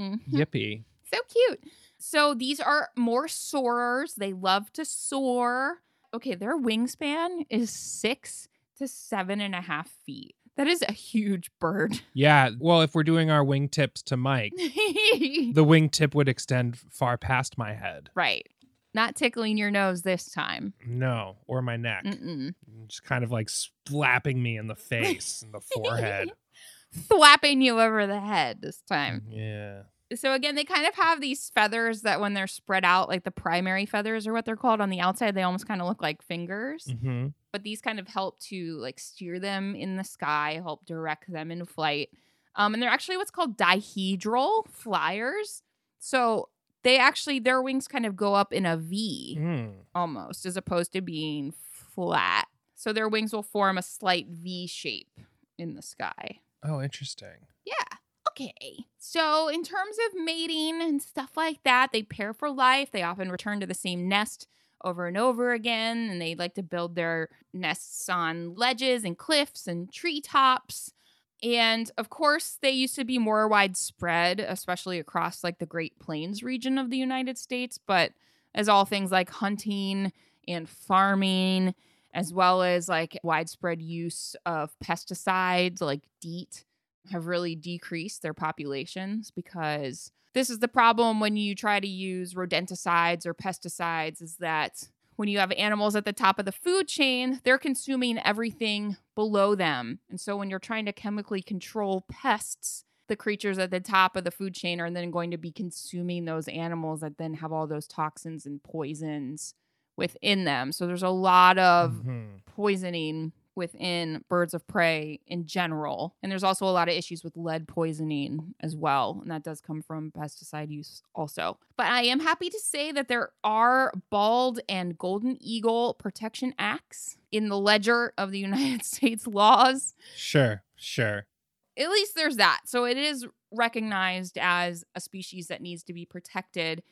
Mhm. Yippee. So cute. So these are more soarers. They love to soar. Okay, their wingspan is six to seven and a half feet. That is a huge bird. Yeah. Well, if we're doing our wingtips to Mike, the wingtip would extend far past my head. right. Not tickling your nose this time. No, or my neck. Mm-mm. Just kind of like slapping me in the face and the forehead. Thwapping you over the head this time. yeah. So again they kind of have these feathers that when they're spread out like the primary feathers are what they're called on the outside they almost kind of look like fingers hmm but these kind of help to like steer them in the sky help direct them in flight um, and they're actually what's called dihedral flyers so they actually their wings kind of go up in a v Mm. almost as opposed to being flat so their wings will form a slight v shape in the sky Oh, interesting. yeah. Okay. So, in terms of mating and stuff like that, they pair for life. They often return to the same nest over and over again, and they like to build their nests on ledges and cliffs and treetops. And of course, they used to be more widespread, especially across like the Great Plains region of the United States. But as all things like hunting and farming, as well as like widespread use of pesticides like DDT, have really decreased their populations because this is the problem when you try to use rodenticides or pesticides is that when you have animals at the top of the food chain, they're consuming everything below them. And so when you're trying to chemically control pests, the creatures at the top of the food chain are then going to be consuming those animals that then have all those toxins and poisons within them. So there's a lot of Mhm. poisoning within birds of prey in general. And there's also a lot of issues with lead poisoning as well. And that does come from pesticide use also. But I am happy to say that there are bald and golden eagle protection acts in the ledger of the United States laws. Sure, sure. At least there's that. So it is recognized as a species that needs to be protected.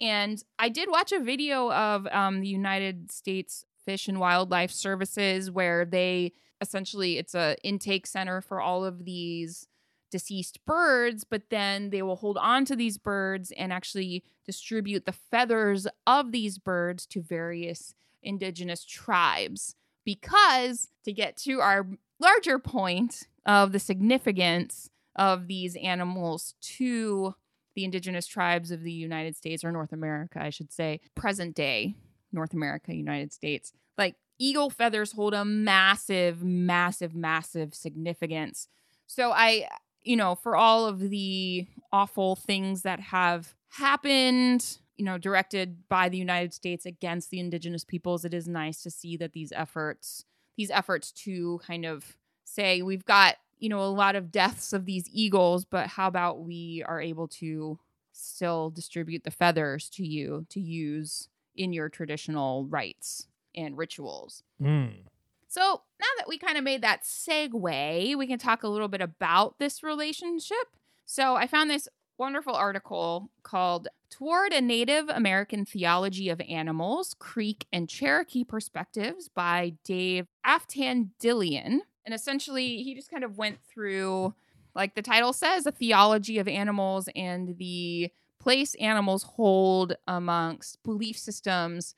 And I did watch a video of um, the United States Fish and Wildlife Services where they essentially it's a intake center for all of these deceased birds, but then they will hold on to these birds and actually distribute the feathers of these birds to various indigenous tribes. Because to get to our larger point of the significance of these animals to the indigenous tribes of the United States or North America, I should say, present day North America, United States. Like eagle feathers hold a massive, massive, massive significance. So I, you know, for all of the awful things that have happened, you know, directed by the United States against the indigenous peoples, it is nice to see that these efforts, these efforts to kind of say we've got you know, a lot of deaths of these eagles, but how about we are able to still distribute the feathers to you to use in your traditional rites and rituals? Mm. So now that we kind of made that segue, we can talk a little bit about this relationship. So I found this wonderful article called Toward a Native American Theology of Animals Creek and Cherokee Perspectives by Dave Aftandilian. And essentially, he just kind of went through, like the title says, a theology of animals and the place animals hold amongst belief systems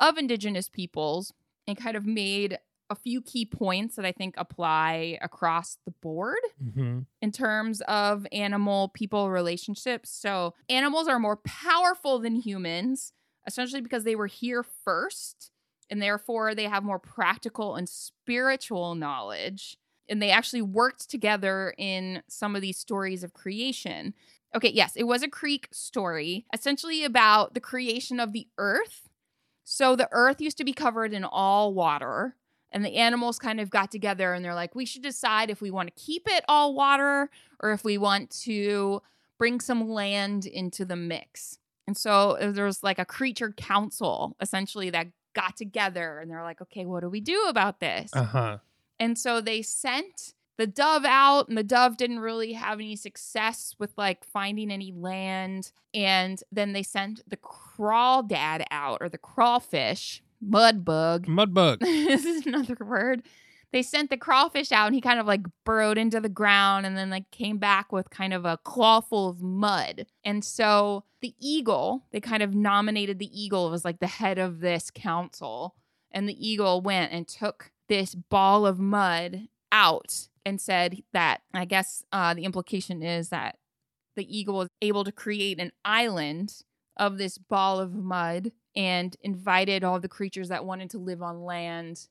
of indigenous peoples and kind of made a few key points that I think apply across the board hmm in terms of animal people relationships. So, animals are more powerful than humans, essentially because they were here first, and therefore they have more practical and spiritual knowledge. And they actually worked together in some of these stories of creation. Okay, yes, it was a creek story, essentially about the creation of the earth. So, the earth used to be covered in all water and the animals kind of got together and they're like we should decide if we want to keep it all water or if we want to bring some land into the mix and so uh, there was like a creature council essentially that got together and they're like okay what do we do about this Uh huh. and so they sent the dove out, and the dove didn't really have any success with like finding any land. And then they sent the crawdad out, or the crawfish, mud bug. Mudbug. this is another word. they sent the crawfish out and he kind of like burrowed into the ground and then like came back with kind of a claw full of mud. And so the eagle, they kind of nominated the eagle as like the head of this council. And the eagle went and took this ball of mud out and said that I guess uh, the implication is that the eagle was able to create an island of this ball of mud and invited all the creatures that wanted to live on land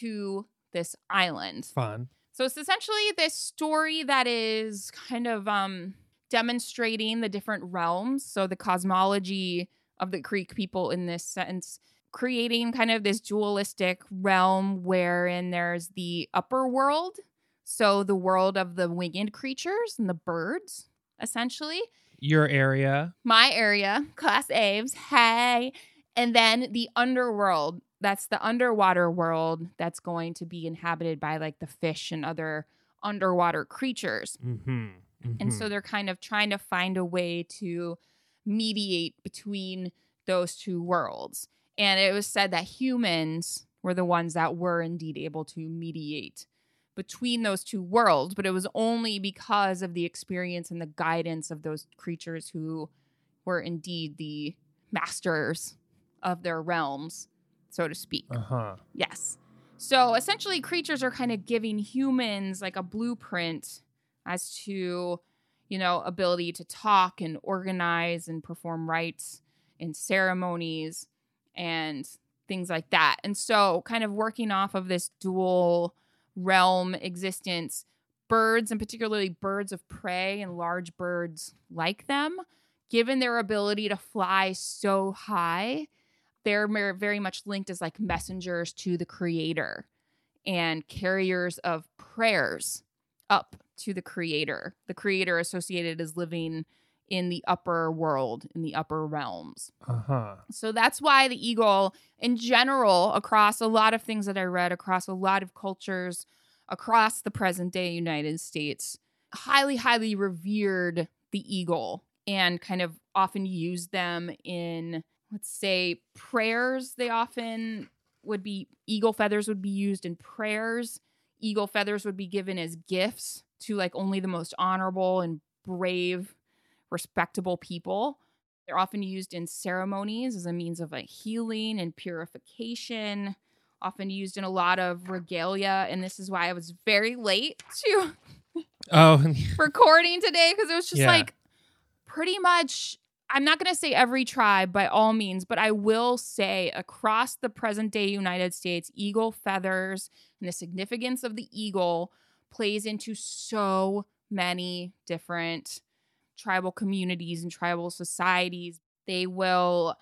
to this island. Fun. So it's essentially this story that is kind of um demonstrating the different realms, so the cosmology of the Creek people in this sense, creating kind of this dualistic realm wherein there's the upper world, so the world of the winged creatures and the birds, essentially. Your area. My area, Class Aves, hey. And then the underworld, that's the underwater world that's going to be inhabited by like the fish and other underwater creatures. Mm-hmm. And so they're kind of trying to find a way to mediate between those two worlds. And it was said that humans were the ones that were indeed able to mediate between those two worlds, but it was only because of the experience and the guidance of those creatures who were indeed the masters of their realms, so to speak. Uh huh. Yes. So essentially, creatures are kind of giving humans like a blueprint as to, you know, ability to talk and organize and perform rites and ceremonies and things like that. And so, kind of working off of this dual realm existence, birds, and particularly birds of prey and large birds like them, given their ability to fly so high, they're very much linked as like messengers to the creator and carriers of prayers up to the creator. The creator associated as living in the upper world, in the upper realms. Uh huh. So that's why the eagle, in general, across a lot of things that I read, across a lot of cultures, across the present day United States, highly, highly revered the eagle and kind of often used them in, let's say, prayers. They often would be, eagle feathers would be used in prayers. Eagle feathers would be given as gifts to like only the most honorable and brave, respectable people. They're often used in ceremonies as a means of like healing and purification, often used in a lot of regalia. And this is why I was very late to Oh, recording today because it was just Yeah. like pretty much. I'm not going to say every tribe by all means, but I will say across the present day United States, eagle feathers and the significance of the eagle plays into so many different tribal communities and tribal societies. They will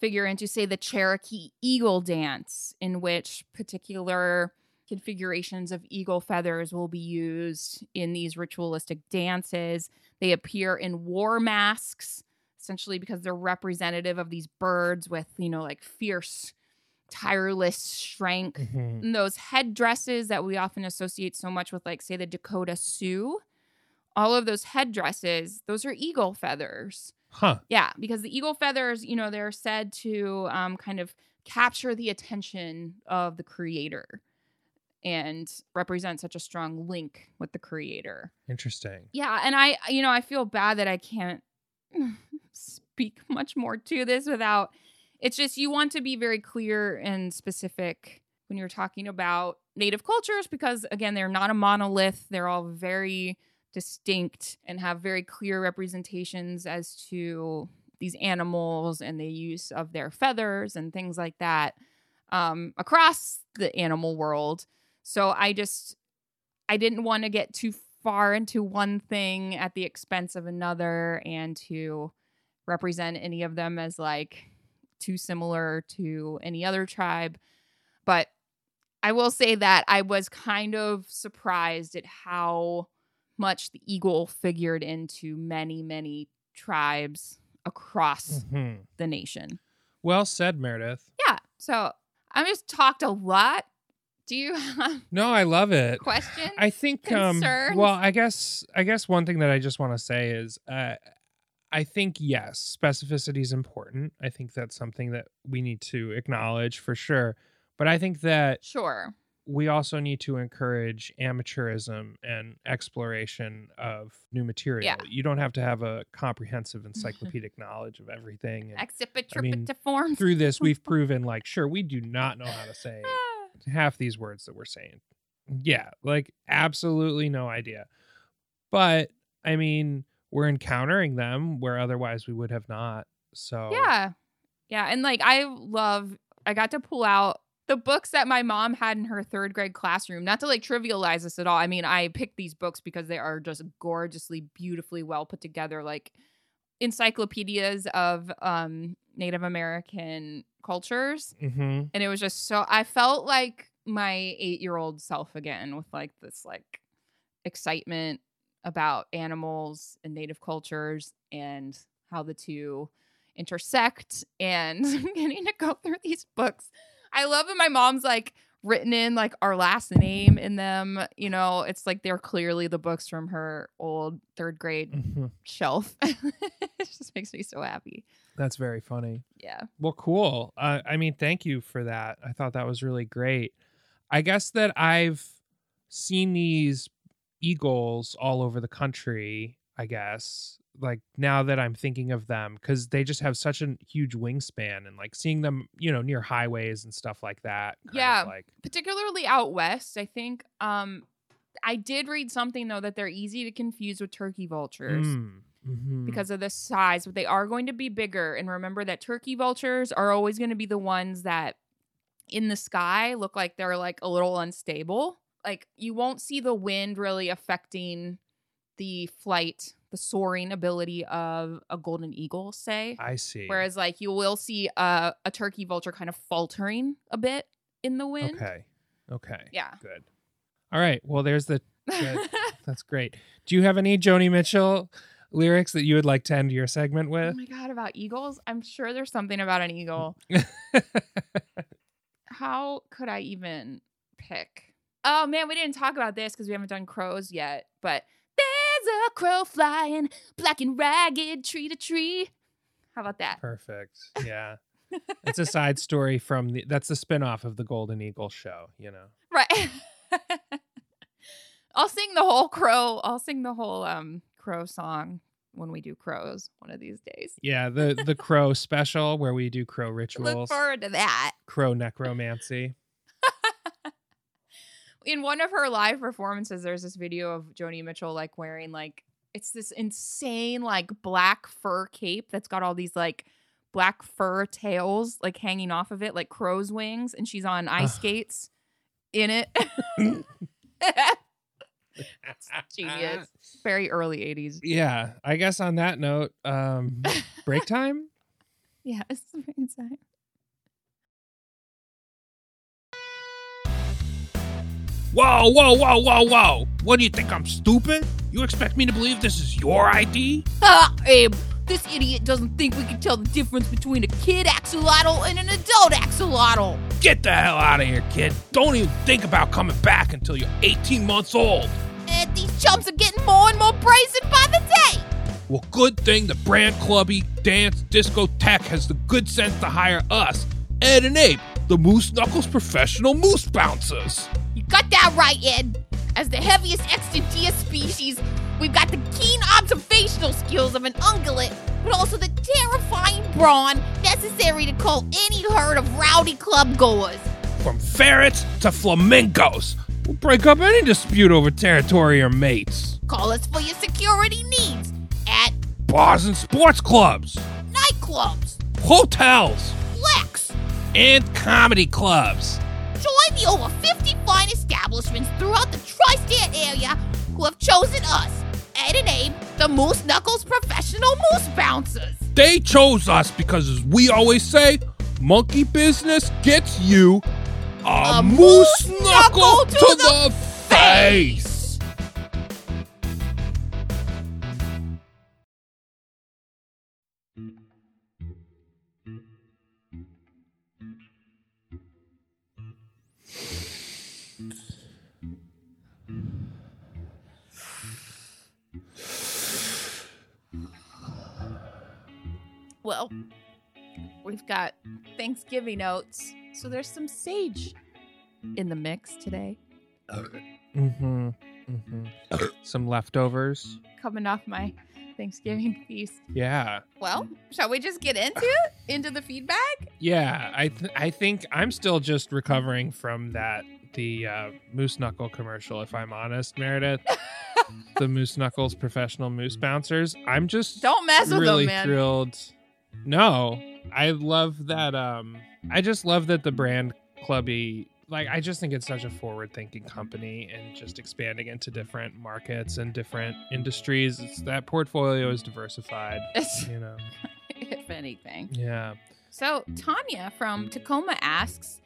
figure into, say, the Cherokee Eagle Dance, in which particular configurations of eagle feathers will be used in these ritualistic dances. They appear in war masks, essentially because they're representative of these birds with, you know, like fierce, tireless strength. Mhm. And those headdresses that we often associate so much with, like, say, the Dakota Sioux, all of those headdresses, those are eagle feathers. huh. Yeah, because the eagle feathers, you know, they're said to um, kind of capture the attention of the creator and represent such a strong link with the creator. Interesting. Yeah, and I, you know, I feel bad that I can't speak much more to this without. It's just you want to be very clear and specific when you're talking about native cultures because again, they're not a monolith. They're all very distinct and have very clear representations as to these animals and the use of their feathers and things like that um, across the animal world. So I just I didn't want to get too far into one thing at the expense of another and to represent any of them as like too similar to any other tribe. But I will say that I was kind of surprised at how much the eagle figured into many, many tribes across Mhm. the nation. Well said, Meredith. Yeah. So I just talked a lot. Do you have No, I love it. questions? I think um Concerns? well, I guess I guess one thing that I just want to say is uh I think yes, specificity is important. I think that's something that we need to acknowledge for sure. But I think that sure. We also need to encourage amateurism and exploration of new material. Yeah. You don't have to have a comprehensive encyclopedic knowledge of everything. And I mean, forms. through this, we've proven like, sure, we do not know how to say half these words that we're saying. Yeah, like absolutely no idea. But I mean, we're encountering them where otherwise we would have not. So Yeah. Yeah. And like I love I got to pull out the books that my mom had in her third grade classroom. Not to like trivialize this at all. I mean, I picked these books because they are just gorgeously, beautifully well put together, like encyclopedias of um Native American cultures. hmm And it was just so I felt like my eight year old self again with like this like excitement about animals and native cultures and how the two intersect and getting to go through these books. I love that my mom's like written in like our last name in them. You know, it's like they're clearly the books from her old third grade hmm shelf. it just makes me so happy. That's very funny. Yeah. Well, cool. Uh, I mean, thank you for that. I thought that was really great. I guess that I've seen these eagles all over the country, I guess. Like now that I'm thinking of them, because they just have such a huge wingspan and like seeing them, you know, near highways and stuff like that. kind of Yeah. Like, particularly out west i think um i did read something though that they're easy to confuse with turkey vultures mm, mhm. because of the size but they are going to be bigger and remember that turkey vultures are always going to be the ones that in the sky look like they're like a little unstable like you won't see the wind really affecting the flight the soaring ability of a golden eagle say I see. whereas like you will see a, a turkey vulture kind of faltering a bit in the wind okay. Okay. yeah Good. All right. Well, there's the Good. That's great. Do you have any Joni Mitchell lyrics that you would like to end your segment oh with? Oh my god, about eagles? I'm sure there's something about an eagle. How could I even pick? Oh man, we didn't talk about this because we haven't done crows yet. But there's a crow flying, black and ragged, tree to tree. How about that? Perfect. Yeah. it's a side story from the that's the spin-off of the Golden Eagle show, you know. Right. I'll sing the whole crow. I'll sing the whole um crow song when we do crows one of these days. Yeah, the the crow special where we do crow rituals. Look forward to that. crow necromancy. In one of her live performances, there's this video of Joni Mitchell like wearing like it's this insane like black fur cape that's got all these like black fur tails like hanging off of it like crow's wings, and she's on ice skates in it. Genius. Very early 80s. Yeah, I guess on that note, um break time? Yeah, it's insane. Whoa, whoa, whoa, whoa, whoa. What do you think? I'm stupid? You expect me to believe this is your ID? Ha, Abe, this idiot doesn't think we can tell the difference between a kid axolotl and an adult axolotl. Get the hell out of here, kid. Don't even think about coming back until you're 18 months old. And these chumps are getting more and more brazen by the day. Well, good thing the brand clubby dance disco tech has the good sense to hire us, Ed and Abe, the Moose Knuckles professional moose bouncers. You got that right, Ed. As the heaviest extantia species, we've got the keen observational skills of an ungulate, but also the terrifying brawn necessary to call any herd of rowdy club goers. From ferrets to flamingos. We'll break up any dispute over territory or mates. Call us for your security needs at Bars and sports clubs, nightclubs, hotels, Lex. And comedy clubs. Join the over 50 fine establishments throughout the tri state area who have chosen us, and Abe, the Moose Knuckles professional moose bouncers. They chose us because, as we always say, monkey business gets you a, A moose moose knuckle, knuckle to, to the, the face. Well, we've got Thanksgiving oats, so there's some sage in the mix today. Mm-hmm. Mm-hmm. Some leftovers. Coming off my Thanksgiving feast. Yeah. Well, shall we just get into it? Into the feedback? Yeah. I th- I think I'm still just recovering from that the uh, Moose Knuckle commercial. If I'm honest, Meredith, the Moose Knuckles professional moose bouncers. I'm just Don't mess with really them, man. thrilled. No, I love that. Um, I just love that the brand Clubby. Like, I just think it's such a forward-thinking company and just expanding into different markets and different industries. It's that portfolio is diversified. You know. if anything. Yeah. So, Tanya from Tacoma asks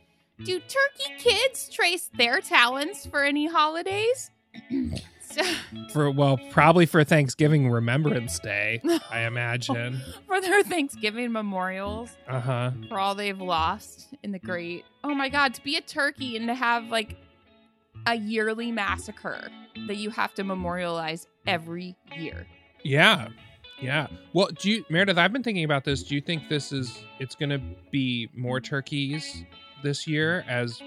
Do turkey kids trace their talents for any holidays? For well, probably for Thanksgiving Remembrance Day, I imagine. for their Thanksgiving memorials, Uh huh. for all they've lost in the great. Oh my God, to be a turkey and to have like a yearly massacre that you have to memorialize every year. Yeah. Yeah. Well, do you, Meredith? I've been thinking about this. Do you think this is it's going to be more turkeys this year as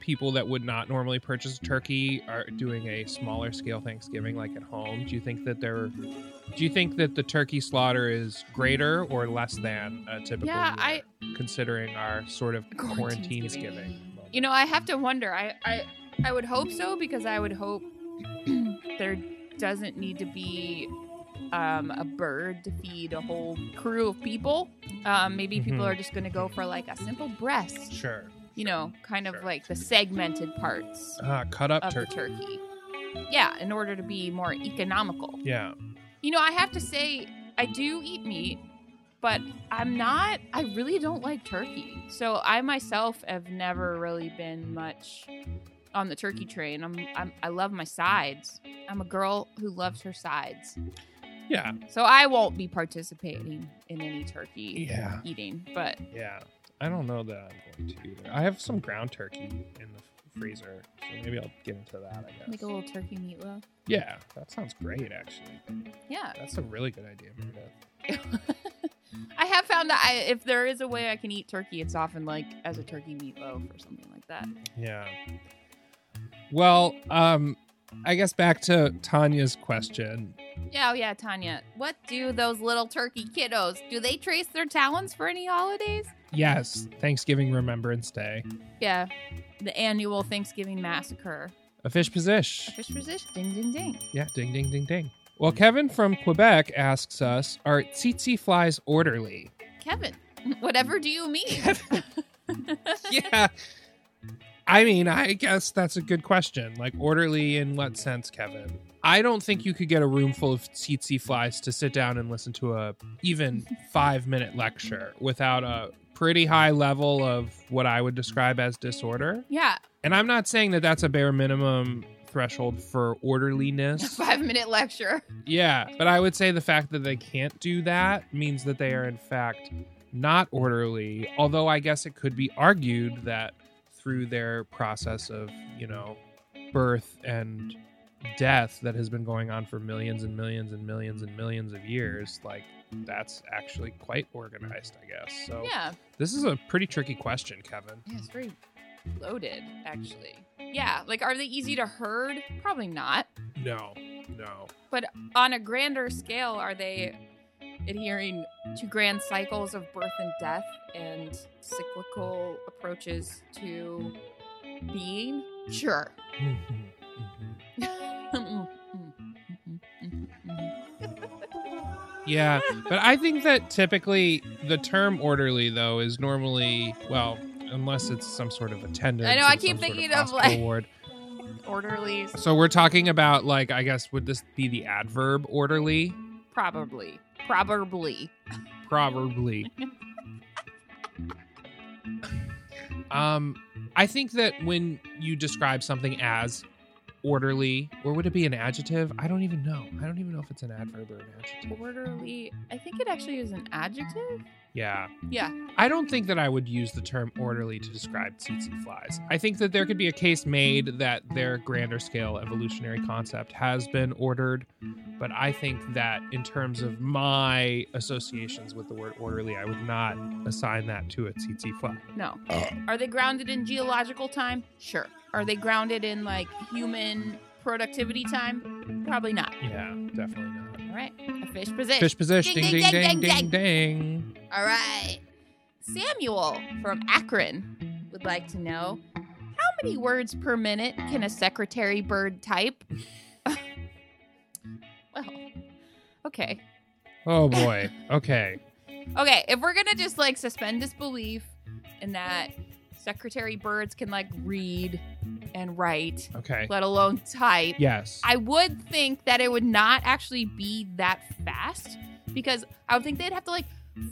people that would not normally purchase a turkey are doing a smaller scale Thanksgiving like at home? Do you think that they're do you think that the turkey slaughter is greater or less than a typical Yeah, year, I- considering our sort of quarantine giving. You know, I have to wonder. I I, I would hope so because I would hope there doesn't need to be um, a bird to feed a whole crew of people. Um, maybe people Mhm. are just going to go for like a simple breast. Sure. You know, kind of like the segmented parts Uh, cut up of turkey. the turkey. Yeah, in order to be more economical. Yeah. You know, I have to say, I do eat meat, but I'm not, I really don't like turkey. So I myself have never really been much on the turkey train. I'm, I'm I love my sides. I'm a girl who loves her sides. Yeah. So I won't be participating in any turkey Yeah. eating, but Yeah. I don't know that I'm going to either. I have some ground turkey in the freezer, so maybe I'll get into that, I guess. make a little turkey meatloaf. Yeah, that sounds great, actually. Yeah. That's a really good idea, Meredith. I have found that I, if there is a way I can eat turkey, it's often like as a turkey meatloaf or something like that. Yeah. Well, um, I guess back to Tanya's question. Yeah, oh yeah, Tanya. What do those little turkey kiddos? Do they trace their talents for any holidays? Yes, Thanksgiving Remembrance Day. Yeah, the annual Thanksgiving massacre. A fish position. Fish position. Ding, ding, ding. Yeah, ding, ding, ding, ding. Well, Kevin from Quebec asks us Are tsetse flies orderly? Kevin, whatever do you mean? yeah. I mean, I guess that's a good question. Like, orderly in what sense, Kevin? I don't think you could get a room full of tsetse flies to sit down and listen to a even five minute lecture without a pretty high level of what I would describe as disorder. yeah, And I'm not saying that that's a bare minimum threshold for orderliness. five minute lecture. Yeah, but I would say the fact that they can't do that means that they are in fact not orderly. Although I guess it could be argued that through their process of, you know, birth and death that has been going on for millions and millions and millions and millions of years, like that's actually quite organized, I guess. So Yeah, this is a pretty tricky question, Kevin. yeah, it's very loaded, actually. Yeah, like are they easy to herd? Probably not. No, no. But on a grander scale, are they adhering to grand cycles of birth and death and cyclical approaches to being? Sure. Mm-hmm. Yeah, but I think that typically the term orderly though is normally well, unless it's some sort of attendance. I know, I keep sort thinking of, hospital like- ward. Orderlies, So we're talking about like I guess would this be the adverb orderly? probably. Probably. Probably. um, I think that when you describe something as orderly, or would it be an adjective? I don't even know. I don't even know if it's an adverb or an adjective. Orderly. I think it actually is an adjective. Yeah. Yeah. I don't think that I would use the term orderly to describe tsetse flies. I think that there could be a case made that their grander scale evolutionary concept has been ordered, but I think that in terms of my associations with the word orderly, I would not assign that to a tsetse fly. No. Oh. Are they grounded in geological time? Sure. Are they grounded in like human productivity time? Probably not. Yeah, definitely not. Right. A fish position. Fish position. Ding, Ding, ding, ding, ding, ding, ding, ding, ding. All right. Samuel from Akron would like to know how many words per minute can a secretary bird type? well, okay. Oh boy. Okay. Okay, if we're gonna just like suspend disbelief in that secretary birds can like read and write, Okay. let alone type, Yes. I would think that it would not actually be that fast because I would think they'd have to like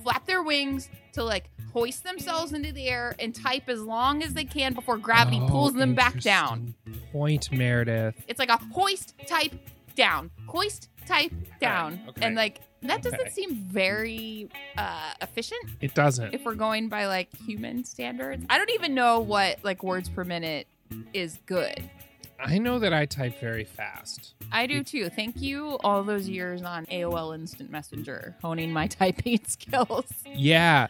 flap their wings to like hoist themselves into the air and type as long as they can before gravity Oh, pulls them back down. interesting Point, Meredith. It's like a hoist, type, down, hoist, type, down. okay. And like that doesn't Okay. seem very uh, efficient It doesn't. if we're going by like human standards. I don't even know what like words per minute is good. I know that I type very fast. I do too. Thank you all those years on AOL Instant Messenger, honing my typing skills. Yeah.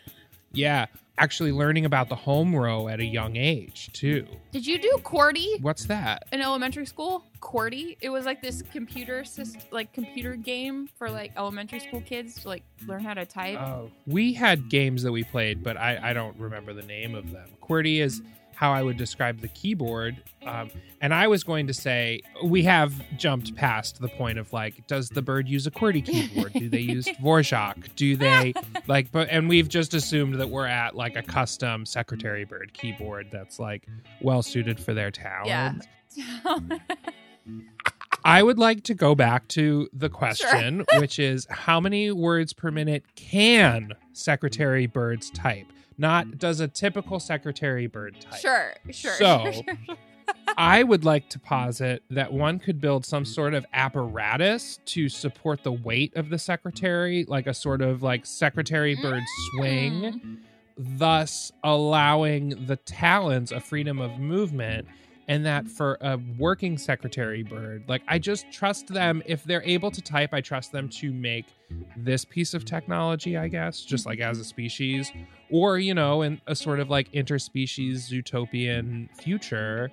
Yeah. Actually learning about the home row at a young age, too. Did you do QWERTY What's that? in elementary school? QWERTY? It was like this computer syst- like computer game for like elementary school kids to like learn how to type. Oh. We had games that we played, but I, I don't remember the name of them. QWERTY is how I would describe the keyboard. Um, and I was going to say, we have jumped past the point of like, does the bird use a QWERTY keyboard? Do they use Dvorak? Do they like, but, and we've just assumed that we're at like a custom secretary bird keyboard that's like well suited for their talent. Yeah. I would like to go back to the question, which is how many words per minute can secretary birds type? Not does a typical secretary bird type. sure, sure. So- sure, sure. I would like to posit that one could build some sort of apparatus to support the weight of the secretary, like a sort of like secretary bird swing, Mm. thus allowing the talons a freedom of movement. And that for a working secretary bird, like I just trust them. If they're able to type, I trust them to make this piece of technology, I guess, just like as a species, or, you know, in a sort of like interspecies utopian future,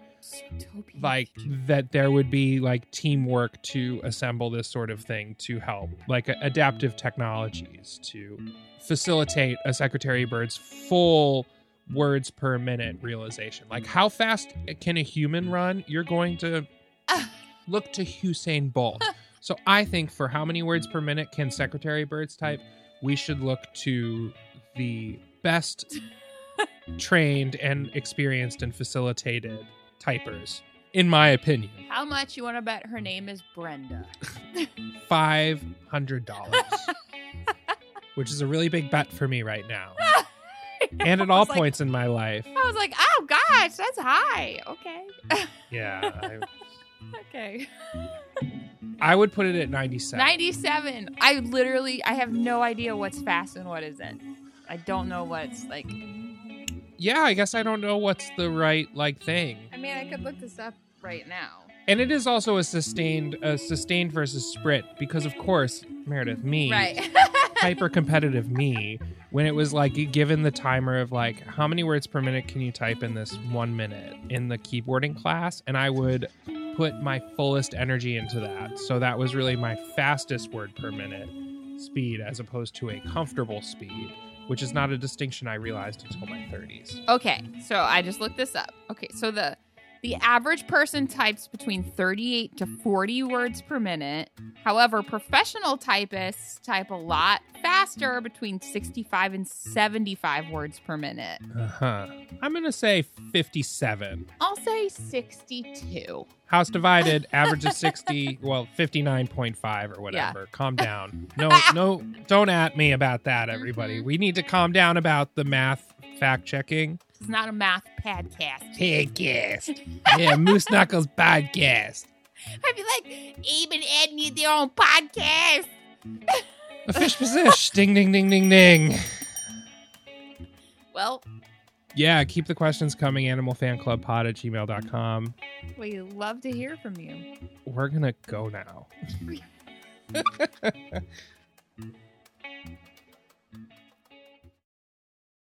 like that there would be like teamwork to assemble this sort of thing to help like adaptive technologies to facilitate a secretary bird's full words per minute realization like how fast can a human run you're going to look to Usain Bolt so i think for how many words per minute can secretary birds type we should look to the best trained and experienced and facilitated typers, in my opinion. How much you want to bet her name is Brenda? Five hundred dollars, which is a really big bet for me right now, and at all like- points in my life. I was like, oh gosh, that's high. Okay. Yeah, I, okay. I would put it at ninety-seven. 97. I literally, I have no idea what's fast and what isn't. I don't know what's like. Yeah, I guess I don't know what's the right like thing, I mean, I could look this up right now. and it is also a sustained, a sustained versus sprint because, of course, Meredith, me, Right. hyper competitive me when it was like given the timer of like how many words per minute can you type in this one minute in the keyboarding class? And i would put my fullest energy into that. So that was really my fastest word per minute speed as opposed to a comfortable speed which is not a distinction i realized until my 30s okay, so I just looked this up. Okay, so the the average person types between 38 to 40 words per minute. However, professional typists type a lot faster between 65 and 75 words per minute. uh-huh i'm gonna say 57 I'll say 62. house divided average of 60 well 59.5 or whatever Yeah. calm down no no don't at me about that everybody Mhm. we need to calm down about the math fact checking It's not a math podcast. podcast yeah moose knuckles podcast I feel like Abe and Ed need their own podcast. a fish position ding ding ding ding ding Well, Yeah, keep the questions coming. Animalfanclubpod at gmail.com. we love to hear from you. We're going to go now.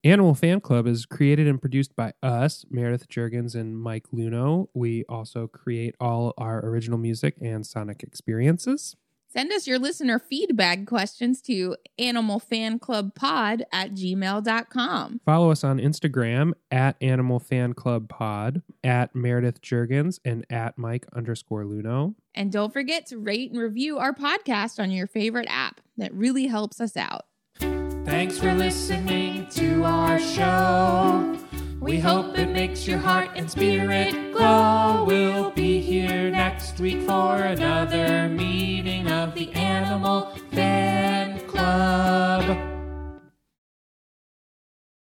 Animal Fan Club is created and produced by us, Meredith Jurgens and Mike Luno. We also create all our original music and sonic experiences. Send us your listener feedback questions to animalfanclubpod at gmail.com. Follow us on Instagram at Animal Fan Club Pod, at Meredith Jurgens, and at Mike underscore Luno. And don't forget to rate and review our podcast on your favorite app. That really helps us out. Thanks for listening to our show. We hope it makes your heart and spirit glow. We'll be here next week for another meeting of the Animal Fan Club.